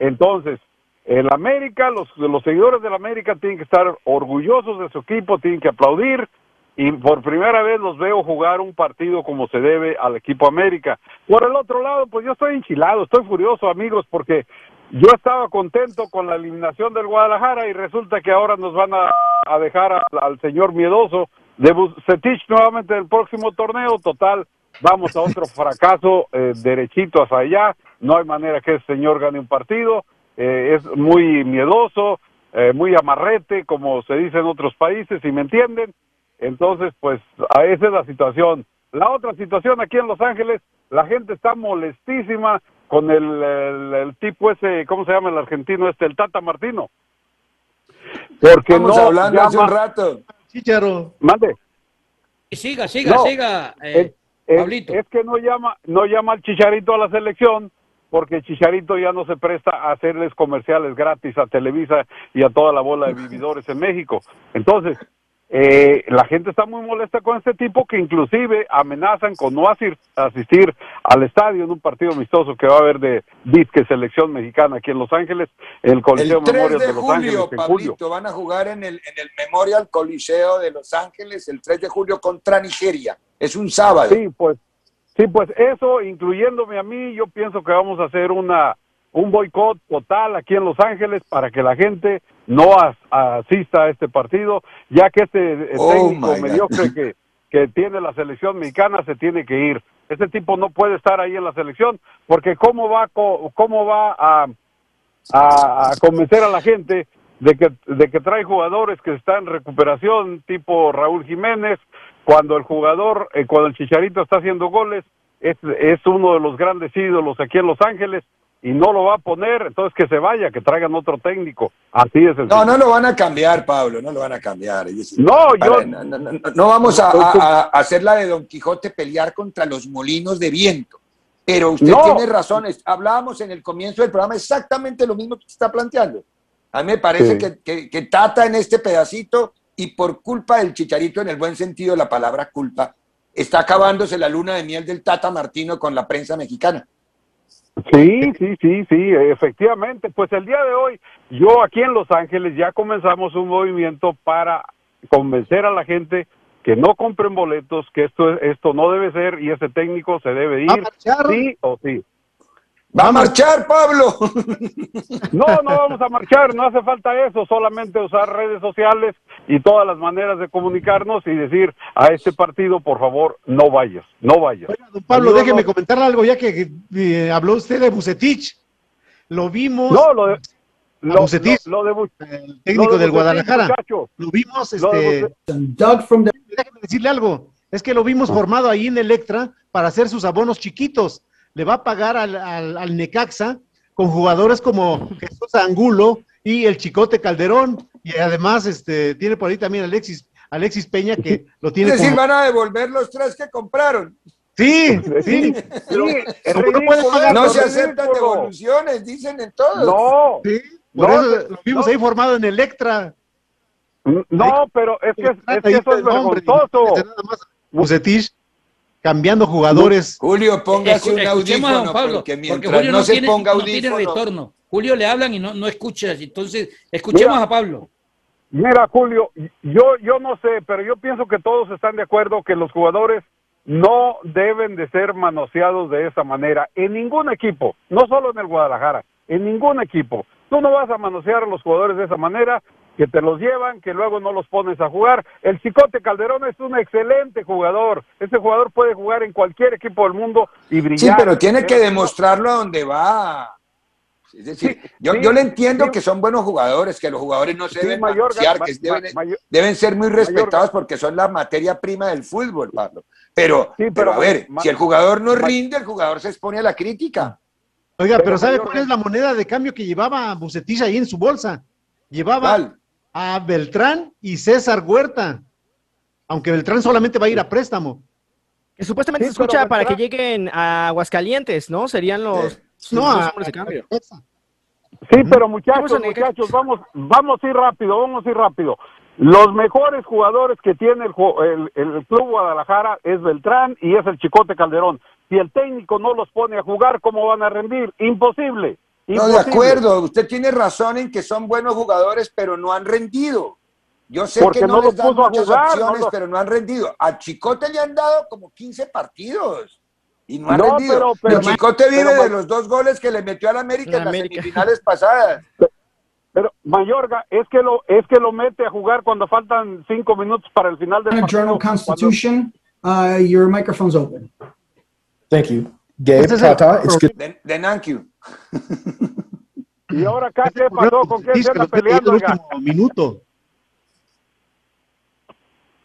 Entonces, el América, los, los seguidores del América tienen que estar orgullosos de su equipo, tienen que aplaudir y por primera vez los veo jugar un partido como se debe al equipo América. Por el otro lado, pues yo estoy enchilado, estoy furioso, amigos, porque yo estaba contento con la eliminación del Guadalajara y resulta que ahora nos van a, a dejar a- al señor miedoso de Bucetich nuevamente del próximo torneo. Total, vamos a otro fracaso eh, derechito hacia allá. No hay manera que ese señor gane un partido. Eh, es muy miedoso, eh, muy amarrete, como se dice en otros países, si me entienden. Entonces, pues, a- esa es la situación. La otra situación aquí en Los Ángeles, la gente está molestísima con el, el- el tipo ese, ¿cómo se llama el argentino este? El Tata Martino. Porque Estamos no hablando hace un llama- rato. Chicharo. Mande. Siga, siga, No, siga, eh, es, es- Pablito. es que no llama, no llama al Chicharito a la selección porque Chicharito ya no se presta a hacerles comerciales gratis a Televisa y a toda la bola de vividores en México. Entonces, eh, la gente está muy molesta con este tipo que inclusive amenazan con no asir- asistir al estadio en un partido amistoso que va a haber de disque selección mexicana aquí en Los Ángeles, el Coliseo El 3 Memorial de de Los Ángeles julio, en julio. Van a jugar en el, en el Memorial Coliseo de Los Ángeles el 3 de julio contra Nigeria. Es un sábado. Sí, pues, sí, pues eso, incluyéndome a mí, yo pienso que vamos a hacer una un boicot total aquí en Los Ángeles para que la gente no as- asista a este partido, ya que este eh, Oh, técnico mediocre que, que tiene la selección mexicana se tiene que ir. Este tipo no puede estar ahí en la selección porque cómo va cómo va a, a, a convencer a la gente de que, de que trae jugadores que están en recuperación, tipo Raúl Jiménez, cuando el jugador, eh, cuando el Chicharito está haciendo goles, es, es uno de los grandes ídolos aquí en Los Ángeles y no lo va a poner, entonces que se vaya, que traigan otro técnico. Así es. No, no lo van a cambiar, Pablo, no lo van a cambiar. No, para- yo- no, no, no, no vamos a, a- a hacer la de Don Quijote pelear contra los molinos de viento. Pero usted tiene razones. Hablábamos en el comienzo del programa exactamente lo mismo que usted está planteando. A mí me parece Sí. que, que- que Tata en este pedacito y por culpa del chicharito, en el buen sentido de la palabra culpa, está acabándose la luna de miel del Tata Martino con la prensa mexicana. Sí, sí, sí, sí, efectivamente. Pues el día de hoy, yo aquí en Los Ángeles ya comenzamos un movimiento para convencer a la gente que no compren boletos, que esto esto no debe ser y ese técnico se debe ir, sí o sí. ¡Va a marchar, Pablo! No, no vamos a marchar, no hace falta eso, solamente usar redes sociales y todas las maneras de comunicarnos y decir a este partido, por favor, no vayas, no vayas. Pablo, Ayúdanos. déjeme comentarle algo ya que eh, habló usted de Bucetich. Lo vimos. No, lo de, lo, Bucetich, lo- lo de Bu- el técnico lo de del Bucetich, Guadalajara. muchacho. Lo vimos, Lo de este. Déjeme decirle algo. Es que lo vimos formado ahí en Electra para hacer sus abonos chiquitos. Le va a pagar al, al- al Necaxa con jugadores como Jesús Angulo y el Chicote Calderón. Y además, este, tiene por ahí también Alexis, Alexis Peña, que lo tiene Es decir, como- van a devolver los tres que compraron. Sí, sí. Pero- es ¿Cómo no puede pagar? No se es aceptan devoluciones, dicen en todos. No, Sí, por No, eso lo vimos no. ahí formado en Electra. no, pero es que, es que Ahí eso es vergonzoso. imagínate nada más. Bucetich cambiando jugadores. Julio, póngase un audífono, Pablo, porque porque mientras Julio no, no, se tiene, ponga no tiene retorno. Julio le hablan y no, no escucha. Entonces, escuchemos Mira. a Pablo. Mira, Julio, yo, yo no sé, pero yo pienso que todos están de acuerdo que los jugadores no deben de ser manoseados de esa manera en ningún equipo, no solo en el Guadalajara, en ningún equipo. Tú no vas a manosear a los jugadores de esa manera que te los llevan, que luego no los pones a jugar. El Chicote Calderón es un excelente jugador. Ese jugador puede jugar en cualquier equipo del mundo y brillar. Sí, pero tiene que demostrarlo a donde va. Es decir, yo, sí, yo le entiendo sí. que son buenos jugadores, que los jugadores no se Sí, deben Mayorga, manosear, ma- que ma- deben, Mayor- deben ser muy respetados porque son la materia prima del fútbol, Pablo. Pero, Sí, pero, pero a ver, ma- si el jugador no ma- rinde, el jugador se expone a la crítica. Oiga, Pero pero ¿sabe cuál es la moneda de cambio que llevaba Bucetich ahí en su bolsa? Llevaba ¿Cuál? A Beltrán y César Huerta. Aunque Beltrán solamente va a ir a préstamo. Que supuestamente Sí, se escucha para que lleguen a Aguascalientes, ¿no? Serían los, Sí. los No, a- hombres de cambio. Sí, pero muchachos, Vamos a negar- muchachos, vamos, vamos a ir rápido, vamos a ir rápido. Los mejores jugadores que tiene el, ju- el, el Club Guadalajara es Beltrán y es el Chicote Calderón. Si el técnico no los pone a jugar, ¿cómo van a rendir? Imposible. No, de acuerdo, usted tiene razón en que son buenos jugadores, pero no han rendido. Yo sé Porque que no, no les los dan muchas jugar, opciones, no pero no han rendido. A Chicote le han dado como 15 partidos y no han No, rendido. pero- pero- el Chicote pero- vive de pero- los dos goles que le metió al América En en las América. semifinales pasadas. Pero Mayorga, es que lo es que lo mete a jugar cuando faltan cinco minutos para el final del Journal partido. Cuando- Constitution, uh, your microphone's open. Thank you. Gabe Ese es el- good. De, de Nankiw. Y ahora acá, ¿qué pasó? ¿Con quién se que anda peleando? oiga? último minuto.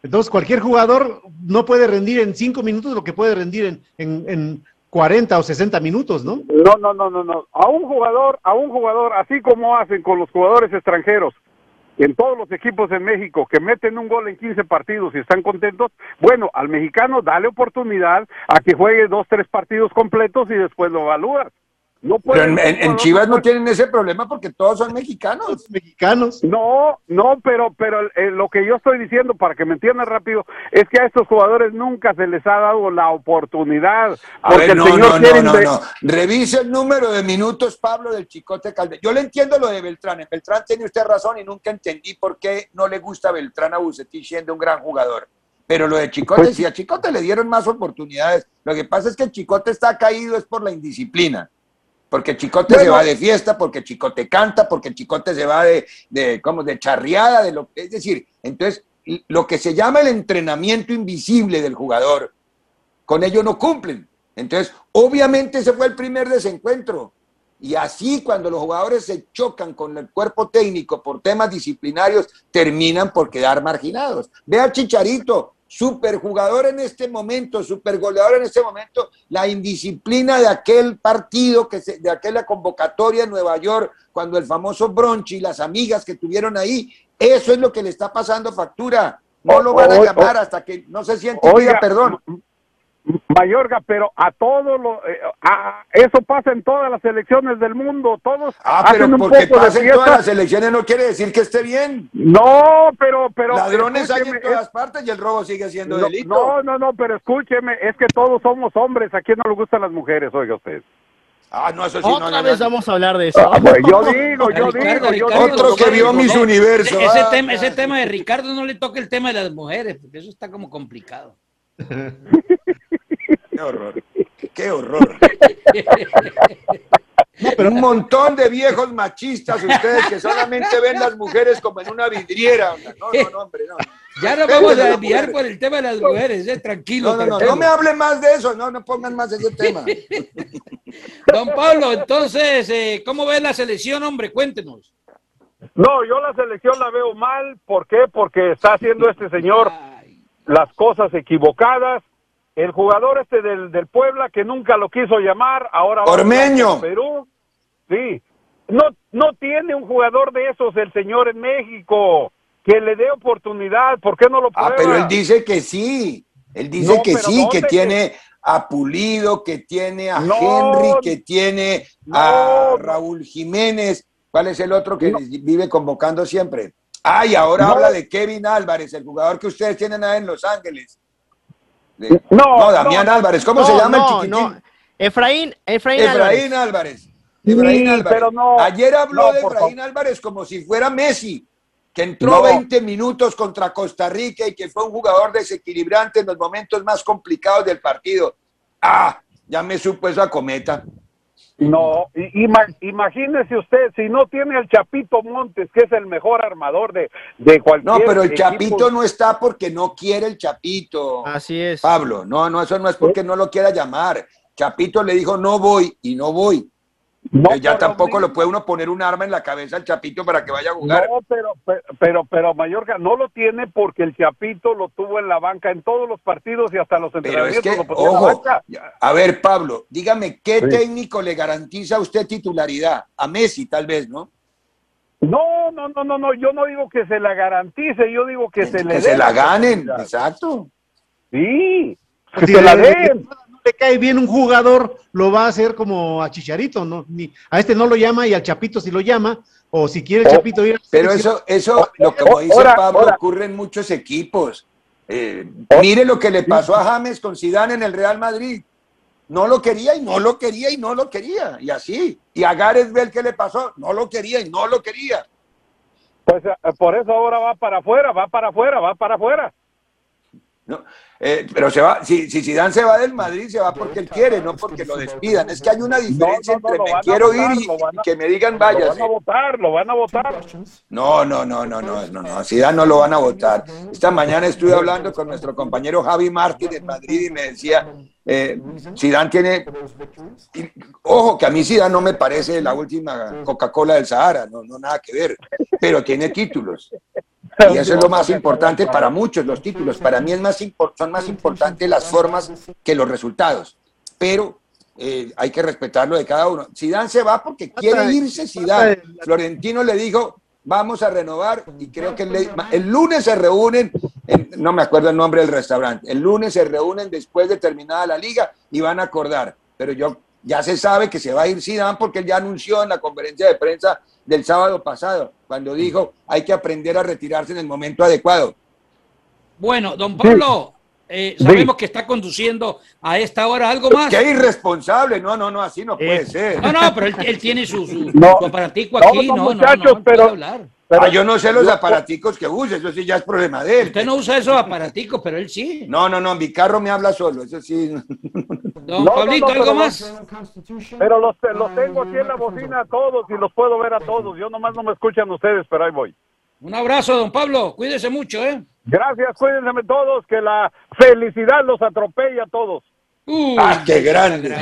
Entonces, cualquier jugador no puede rendir en cinco minutos lo que puede rendir en, en, en 40 o 60 minutos, ¿no? No, no, no, no, no. A un jugador, a un jugador, así como hacen con los jugadores extranjeros, en todos los equipos en México, que meten un gol en 15 partidos y están contentos, bueno, al mexicano dale oportunidad a que juegue dos, tres partidos completos y después lo evalúas. No Pero pueden- en, en- en Chivas no tienen ese problema porque todos son mexicanos. Los mexicanos. No, no, pero pero eh, lo que yo estoy diciendo para que me entiendan rápido es que a estos jugadores nunca se les ha dado la oportunidad A porque ver, el no, señor no, quiere no, no, no. Revise el número de minutos, Pablo, del Chicote Calderón. Yo le entiendo lo de Beltrán. En Beltrán tiene usted razón y nunca entendí por qué no le gusta Beltrán a Bucetich siendo un gran jugador. Pero lo de Chicote, Pues- si a Chicote le dieron más oportunidades, lo que pasa es que el Chicote está caído es por la indisciplina. Porque Chicote se va de fiesta, porque Chicote canta, porque Chicote se va de, de, ¿cómo? de charreada, de lo, es decir, entonces lo que se llama el entrenamiento invisible del jugador, con ello no cumplen. Entonces, obviamente ese fue el primer desencuentro. Y así cuando los jugadores se chocan con el cuerpo técnico por temas disciplinarios, terminan por quedar marginados. Ve a Chicharito, superjugador en este momento, supergoleador en este momento, la indisciplina de aquel partido, que se- de aquella convocatoria en Nueva York, cuando el famoso Bronchi y las amigas que tuvieron ahí, eso es lo que le está pasando factura. No lo van a llamar hasta que no se siente Oiga, perdón. Mayorga, pero a todos lo, eh, a- eso pasa en todas las elecciones del mundo, todos Ah, hacen pero un porque poco de pasen todas las elecciones no quiere decir que esté bien. No, pero pero Ladrones hay en todas partes y el robo sigue siendo no, delito. no, no, no, pero escúcheme, es que todos somos hombres, a quién no le gustan las mujeres, oiga usted. Ah, no, eso sí, no, Otra no, vez no. vamos a hablar de eso. Ah, pues yo digo, yo Ricardo, digo, yo digo. Otro que vio mis No, universos. Ese, ese ah, tema, ese tema de Ricardo no le toca el tema de las mujeres, porque eso está como complicado. Qué horror. Qué horror. Un montón de viejos machistas ustedes que solamente ven las mujeres como en una vidriera. No, no, no, hombre, no. Ya nos vamos a desviar por el tema de las mujeres, eh, tranquilo. No, no, no, no me hable más de eso, no, no pongan más ese tema. Don Pablo, entonces, eh, ¿cómo ves la selección, hombre? Cuéntenos. No, yo la selección la veo mal, ¿por qué? Porque está haciendo este señor Ay, las cosas equivocadas. El jugador este del, del Puebla que nunca lo quiso llamar, ahora va a Ormeño. con Perú. Sí. No, no tiene un jugador de esos el señor en México que le dé oportunidad. ¿Por qué no lo prueba? Ah, pero él dice que sí. Él dice No, que sí, que tiene a Pulido, que tiene a No, Henry, que tiene a. Raúl Jiménez. ¿Cuál es el otro que vive convocando siempre? Ah, y ahora habla de Kevin Álvarez, el jugador que ustedes tienen ahí en Los Ángeles. De- No, no, Damián no, Álvarez. ¿Cómo No, se llama el chiquitín? no. Efraín, Efraín, Efraín Álvarez. Álvarez. Sí, Efraín Álvarez. pero no, Ayer habló de Efraín Álvarez como si fuera Messi, que entró No. 20 minutos contra Costa Rica y que fue un jugador desequilibrante en los momentos más complicados del partido. Ah, ya me supo esa cometa. No, imagínese usted, si no tiene al Chapito Montes, que es el mejor armador de, de cualquier No, pero el equipo. Chapito no está porque no quiere el Chapito. Así es. Pablo, no, no, eso no es porque no lo quiera llamar. Chapito le dijo no voy y no voy. No, Eh, ya tampoco mira- lo puede uno poner un arma en la cabeza al Chapito para que vaya a jugar. No, pero, pero, pero, pero Mallorca no lo tiene porque el Chapito lo tuvo en la banca en todos los partidos y hasta los Pero es entrenamientos que, lo ponía en la ojo, banca. a ver, Pablo, dígame, ¿qué Sí. técnico le garantiza a usted titularidad? A Messi, tal vez, ¿no? No, no, no, no, no, yo no digo que se la garantice, yo digo que se le Que se la ganen, exacto. Sí, que Si se la den. Le cae bien un jugador, lo va a hacer como a Chicharito, ¿no? Ni, a este no lo llama y al Chapito sí lo llama, o si quiere el Oh, Chapito ir a Pero eso, eso, lo como dice ahora, Pablo, ahora. ocurre en muchos equipos. Eh, mire lo que le pasó a James con Zidane en el Real Madrid. No lo quería y no lo quería y no lo quería. Y así. Y a Gareth Bell, ¿qué le pasó? No lo quería y no lo quería. Pues eh, por eso ahora va para afuera, va para afuera, va para afuera. ¿No? Eh, pero se va, si, si Zidane se va del Madrid, se va porque él quiere, no porque lo despidan. Es que hay una diferencia No, no, entre lo me quiero votar, ir y, lo a- que me digan Lo vaya. van a votar, lo van a votar. No, no, no, no, no, no, no, Zidane no lo van a votar. Esta mañana estuve hablando con nuestro compañero Javi Martín en Madrid y me decía, eh, Zidane tiene, y- ojo, que a mí Zidane no me parece la última Coca-Cola del Sahara, no, no nada que ver, pero tiene títulos. Y eso es lo más importante para muchos, los títulos. Para mí es más son más importantes las formas que los resultados. Pero eh, hay que respetarlo de cada uno. Zidane se va porque quiere irse Zidane. Florentino le dijo, vamos a renovar y creo que el, el lunes se reúnen, en- no me acuerdo el nombre del restaurante, el lunes se reúnen después de terminada la liga y van a acordar. Pero yo ya se sabe que se va a ir Zidane porque él ya anunció en la conferencia de prensa del sábado pasado, cuando dijo hay que aprender a retirarse en el momento adecuado. Bueno, don Pablo, eh, sabemos que está conduciendo a esta hora algo más. Qué irresponsable, no, no, no, así no puede ser. No, no, pero él, él tiene su, su, No. su aparatico No, aquí, no, no, no, muchachos, no, puede pero- hablar. Ah, yo no sé los aparaticos que usa, eso sí ya es problema de él. Usted no usa esos aparaticos, pero él sí. No, no, no, mi carro me habla solo, eso sí. Don No, Pablito, no, no, ¿algo más? Pero los, los tengo aquí en la bocina a todos y los puedo ver a todos. Yo nomás no me escuchan ustedes, pero ahí voy. Un abrazo, don Pablo. Cuídese mucho, ¿eh? Gracias, cuídense todos, que la felicidad los atropelle a todos. ¡Ah, qué grande!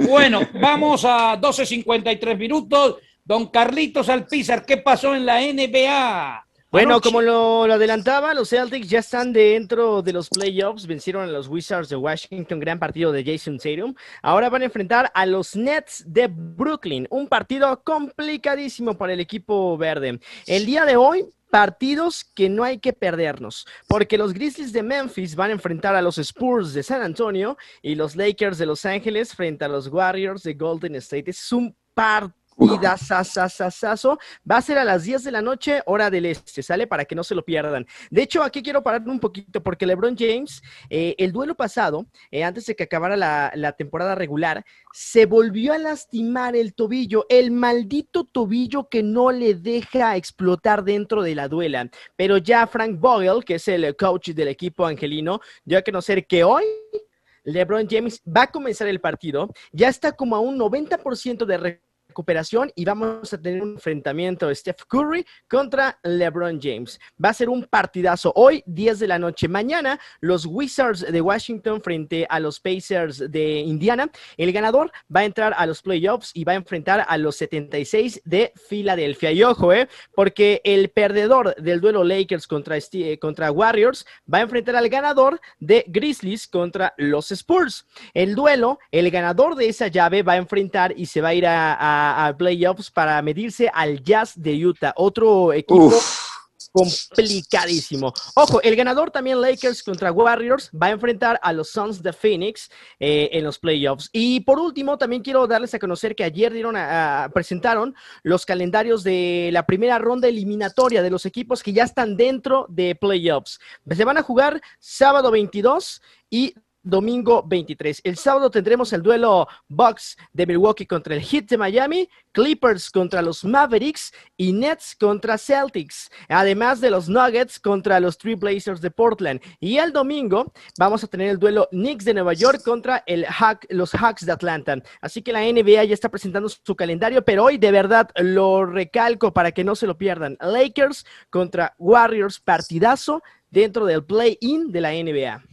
Bueno, vamos a 12.53 minutos. Don Carlitos Alpizar, ¿qué pasó en la NBA? Bueno, como lo, lo adelantaba, los Celtics ya están dentro de los playoffs, vencieron a los Wizards de Washington, gran partido de Jason Tatum. Ahora van a enfrentar a los Nets de Brooklyn, un partido complicadísimo para el equipo verde. El día de hoy, partidos que no hay que perdernos, porque los Grizzlies de Memphis van a enfrentar a los Spurs de San Antonio y los Lakers de Los Ángeles frente a los Warriors de Golden State. Es un partido partidazazazazazo. Va a ser a las 10 de la noche, hora del este, ¿sale? Para que no se lo pierdan. De hecho, aquí quiero parar un poquito porque LeBron James, eh, el duelo pasado, eh, antes de que acabara la, la temporada regular, se volvió a lastimar el tobillo, el maldito tobillo que no le deja explotar dentro de la duela. Pero ya Frank Vogel, que es el coach del equipo angelino, dio a conocer que hoy LeBron James va a comenzar el partido, ya está como a un 90% de recuperación y vamos a tener un enfrentamiento Steph Curry contra LeBron James. Va a ser un partidazo hoy, 10 de la noche. Mañana, los Wizards de Washington frente a los Pacers de Indiana. El ganador va a entrar a los playoffs y va a enfrentar a los 76 de Filadelfia. Y ojo, eh, porque el perdedor del duelo Lakers contra, Sti- contra Warriors va a enfrentar al ganador de Grizzlies contra los Spurs. El duelo, el ganador de esa llave va a enfrentar y se va a ir a- a playoffs para medirse al Jazz de Utah, otro equipo complicadísimo. Ojo, el ganador también Lakers contra Warriors va a enfrentar a los Suns de Phoenix eh, en los playoffs. Y por último, también quiero darles a conocer que ayer dieron a- a- presentaron los calendarios de la primera ronda eliminatoria de los equipos que ya están dentro de playoffs. Se van a jugar sábado 22 y domingo 23. El sábado tendremos el duelo Bucks de Milwaukee contra el Heat de Miami, Clippers contra los Mavericks y Nets contra Celtics, además de los Nuggets contra los Three Blazers de Portland. Y el domingo vamos a tener el duelo Knicks de Nueva York contra el los Hawks de Atlanta. Así que la NBA ya está presentando su calendario, pero hoy de verdad lo recalco para que no se lo pierdan. Lakers contra Warriors, partidazo dentro del play-in de la NBA.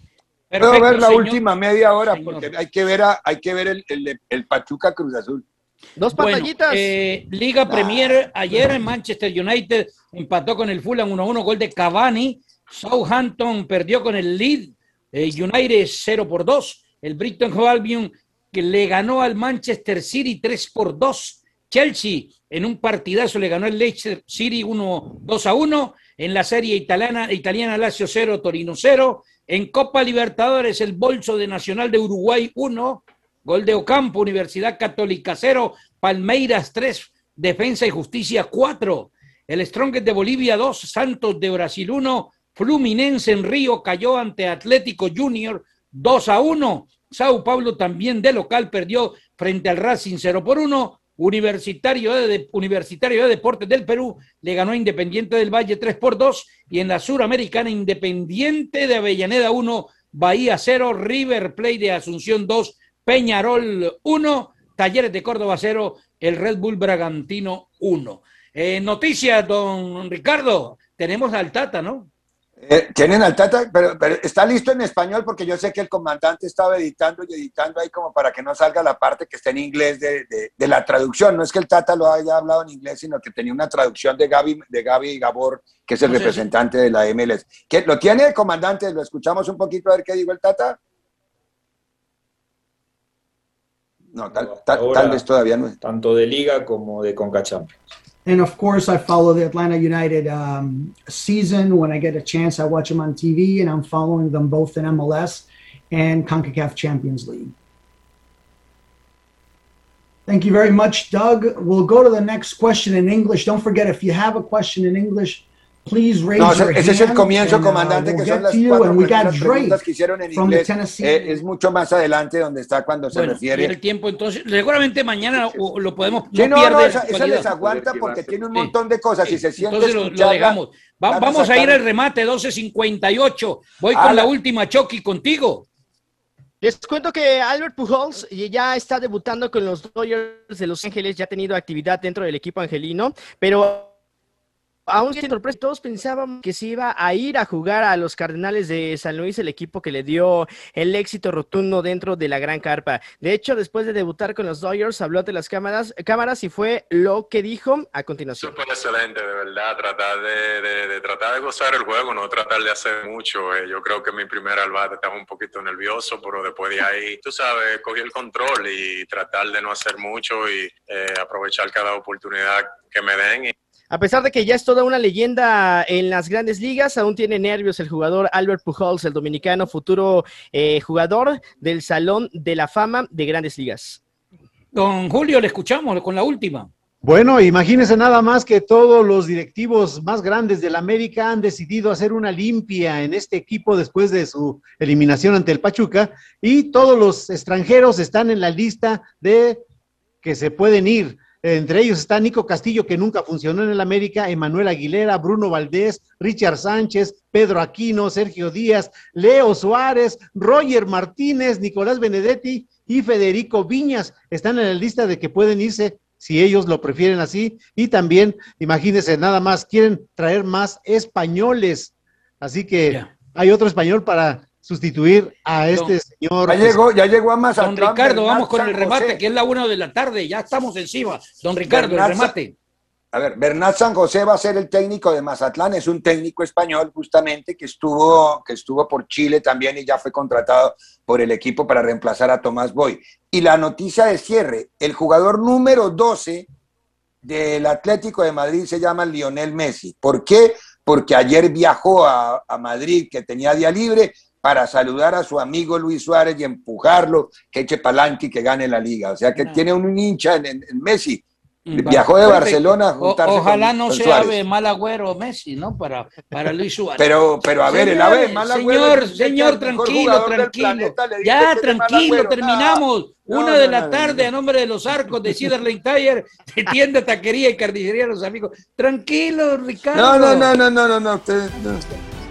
Puedo ver la última media hora porque hay que ver, hay que ver el, el, Pachuca Cruz Azul. Dos pantallitas. Eh, Liga ah. Premier, ayer en Manchester United empató con el Fulham 1-1, gol de Cavani. Southampton perdió con el Lead eh, United 0 por 2. El Brighton Albion que le ganó al Manchester City 3 por 2. Chelsea en un partidazo le ganó el Leicester City 1 2 a 1. En la serie italiana, italiana Lazio 0, Torino 0. En Copa Libertadores, el Bolso de Nacional de Uruguay 1, gol de Ocampo, Universidad Católica 0, Palmeiras 3, Defensa y Justicia 4, el Strongest de Bolivia 2, Santos de Brasil 1, Fluminense en Río cayó ante Atlético Junior 2 a 1, Sao Paulo también de local perdió frente al Racing 0 por 1, Universitario de, Universitario de Deportes del Perú le ganó a Independiente del Valle 3 por 2 y en la Suramericana Independiente de Avellaneda 1, Bahía 0, River Play de Asunción 2, Peñarol 1, Talleres de Córdoba 0, el Red Bull Bragantino 1. Eh, noticias, don Ricardo, tenemos al Tata, ¿no? Eh, tienen al Tata, pero, está listo en español porque yo sé que el comandante estaba editando y editando ahí como para que no salga la parte que está en inglés de, de, la traducción. No es que el Tata lo haya hablado en inglés, sino que tenía una traducción de Gaby, de Gaby Gabor, que es el representante de la MLS. ¿Qué, ¿Lo tiene el comandante? ¿Lo escuchamos un poquito a ver qué dijo el Tata? No, tal, tal vez todavía no. Tanto de Liga como de Conca And of course, I follow the Atlanta United um, season when I get a chance. I watch them on TV, and I'm following them both in MLS and CONCACAF Champions League. Thank you very much, Doug. We'll go to the next question in English. Don't forget, if you have a question in English, no, your ese es el comienzo, and, uh, comandante, uh, we'll que son las cuatro primeras preguntas que hicieron en inglés. Eh, es mucho más adelante donde está cuando se bueno, refiere. el tiempo, entonces, seguramente mañana lo podemos. Sí, no, no, no esa, esa, les aguanta porque tiene un montón de cosas y se siente. Entonces lo, lo dejamos. Va, vamos a, ir al remate, 12.58. Voy con la, la última, Chucky, contigo. Les cuento que Albert Pujols ya está debutando con los Dodgers de Los Ángeles, ya ha tenido actividad dentro del equipo angelino, pero aún sin sorpresa, todos pensábamos que se iba a ir a jugar a los Cardenales de San Luis, el equipo que le dio el éxito rotundo dentro de la gran carpa. De hecho, después de debutar con los Dodgers, habló ante las cámaras, cámaras y fue lo que dijo a continuación. Súper excelente, de verdad, tratar de, tratar de gozar el juego, no tratar de hacer mucho. Eh, yo creo que mi primer al estaba un poquito nervioso, pero después de ahí, tú sabes, cogí el control y tratar de no hacer mucho y eh, aprovechar cada oportunidad que me den. A pesar de que ya es toda una leyenda en las grandes ligas, aún tiene nervios el jugador Albert Pujols, el dominicano futuro eh, jugador del Salón de la Fama de Grandes Ligas. Don Julio, le escuchamos con la última. Bueno, imagínense nada más que todos los directivos más grandes de la América han decidido hacer una limpia en este equipo después de su eliminación ante el Pachuca y todos los extranjeros están en la lista de que se pueden ir. Entre ellos está Nico Castillo, que nunca funcionó en el América, Emanuel Aguilera, Bruno Valdés, Richard Sánchez, Pedro Aquino, Sergio Díaz, Leo Suárez, Roger Martínez, Nicolás Benedetti y Federico Viñas. Están en la lista de que pueden irse si ellos lo prefieren así. Y también, imagínense, nada más, quieren traer más españoles. Así que hay otro español para sustituir a este señor. Ya llegó, ya llegó a Mazatlán. Don Ricardo, vamos con el remate, que es la una de la tarde, ya estamos encima. Don Ricardo, el remate. A ver, Bernat San José va a ser el técnico de Mazatlán, es un técnico español justamente que estuvo, que estuvo por Chile también y ya fue contratado por el equipo para reemplazar a Tomás Boy. Y la noticia de cierre, el jugador número 12 del Atlético de Madrid se llama Lionel Messi. ¿Por qué? Porque ayer viajó a, a Madrid, que tenía día libre, para saludar a su amigo Luis Suárez y empujarlo, que eche palanque y que gane la liga. O sea que tiene un hincha en, Messi. Viajó de Barcelona a O- juntarse ojalá con- no con sea Suárez. ave mal agüero Messi, ¿no? Para, para Luis Suárez. Pero- pero, a ver, el ave mal agüero Señor, señor, tranquilo, tranquilo. planeta, Ya, tranquilo, terminamos. No, Una no, de la no, tarde a nombre de los arcos de Ciderlane Tire, de tienda, taquería y carnicería los amigos. Tranquilo, Ricardo. No, no, no, no, no, no, no. usted-.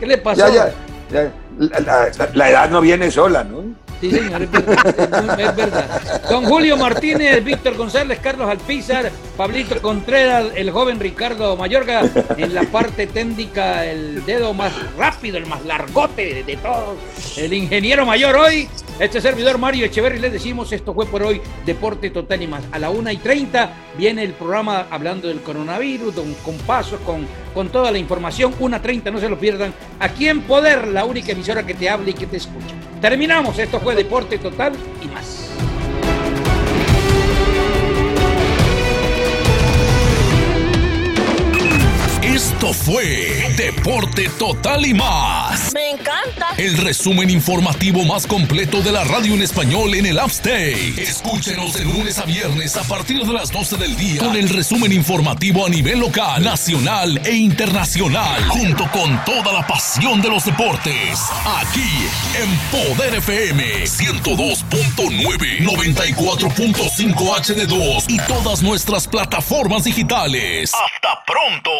¿Qué le pasó? Ya, ya, ya. La, edad no viene sola, ¿no? Sí, señor, es verdad. Don Julio Martínez, Víctor González, Carlos Alpizar, Pablito Contreras, el joven Ricardo Mayorga, en la parte técnica, el dedo más rápido, el más largote de, todos, el ingeniero mayor hoy, este servidor Mario Echeverri, les decimos, esto fue por hoy, Deporte Total y más. A la una y 30 viene el programa hablando del coronavirus, don- con pasos, con, con toda la información, una 30, no se lo pierdan, aquí en Poder, la única emisora que te habla y que te escucha. Terminamos, esto fue Deporte Total y más. Esto fue Deporte Total y más. Me encanta. El resumen informativo más completo de la radio en español en el Upstate. Escúchenos de lunes a viernes a partir de las 12 del día con el resumen informativo a nivel local, nacional e internacional, junto con toda la pasión de los deportes. Aquí en Poder FM 102.9, 94.5 HD2 y todas nuestras plataformas digitales. Hasta pronto.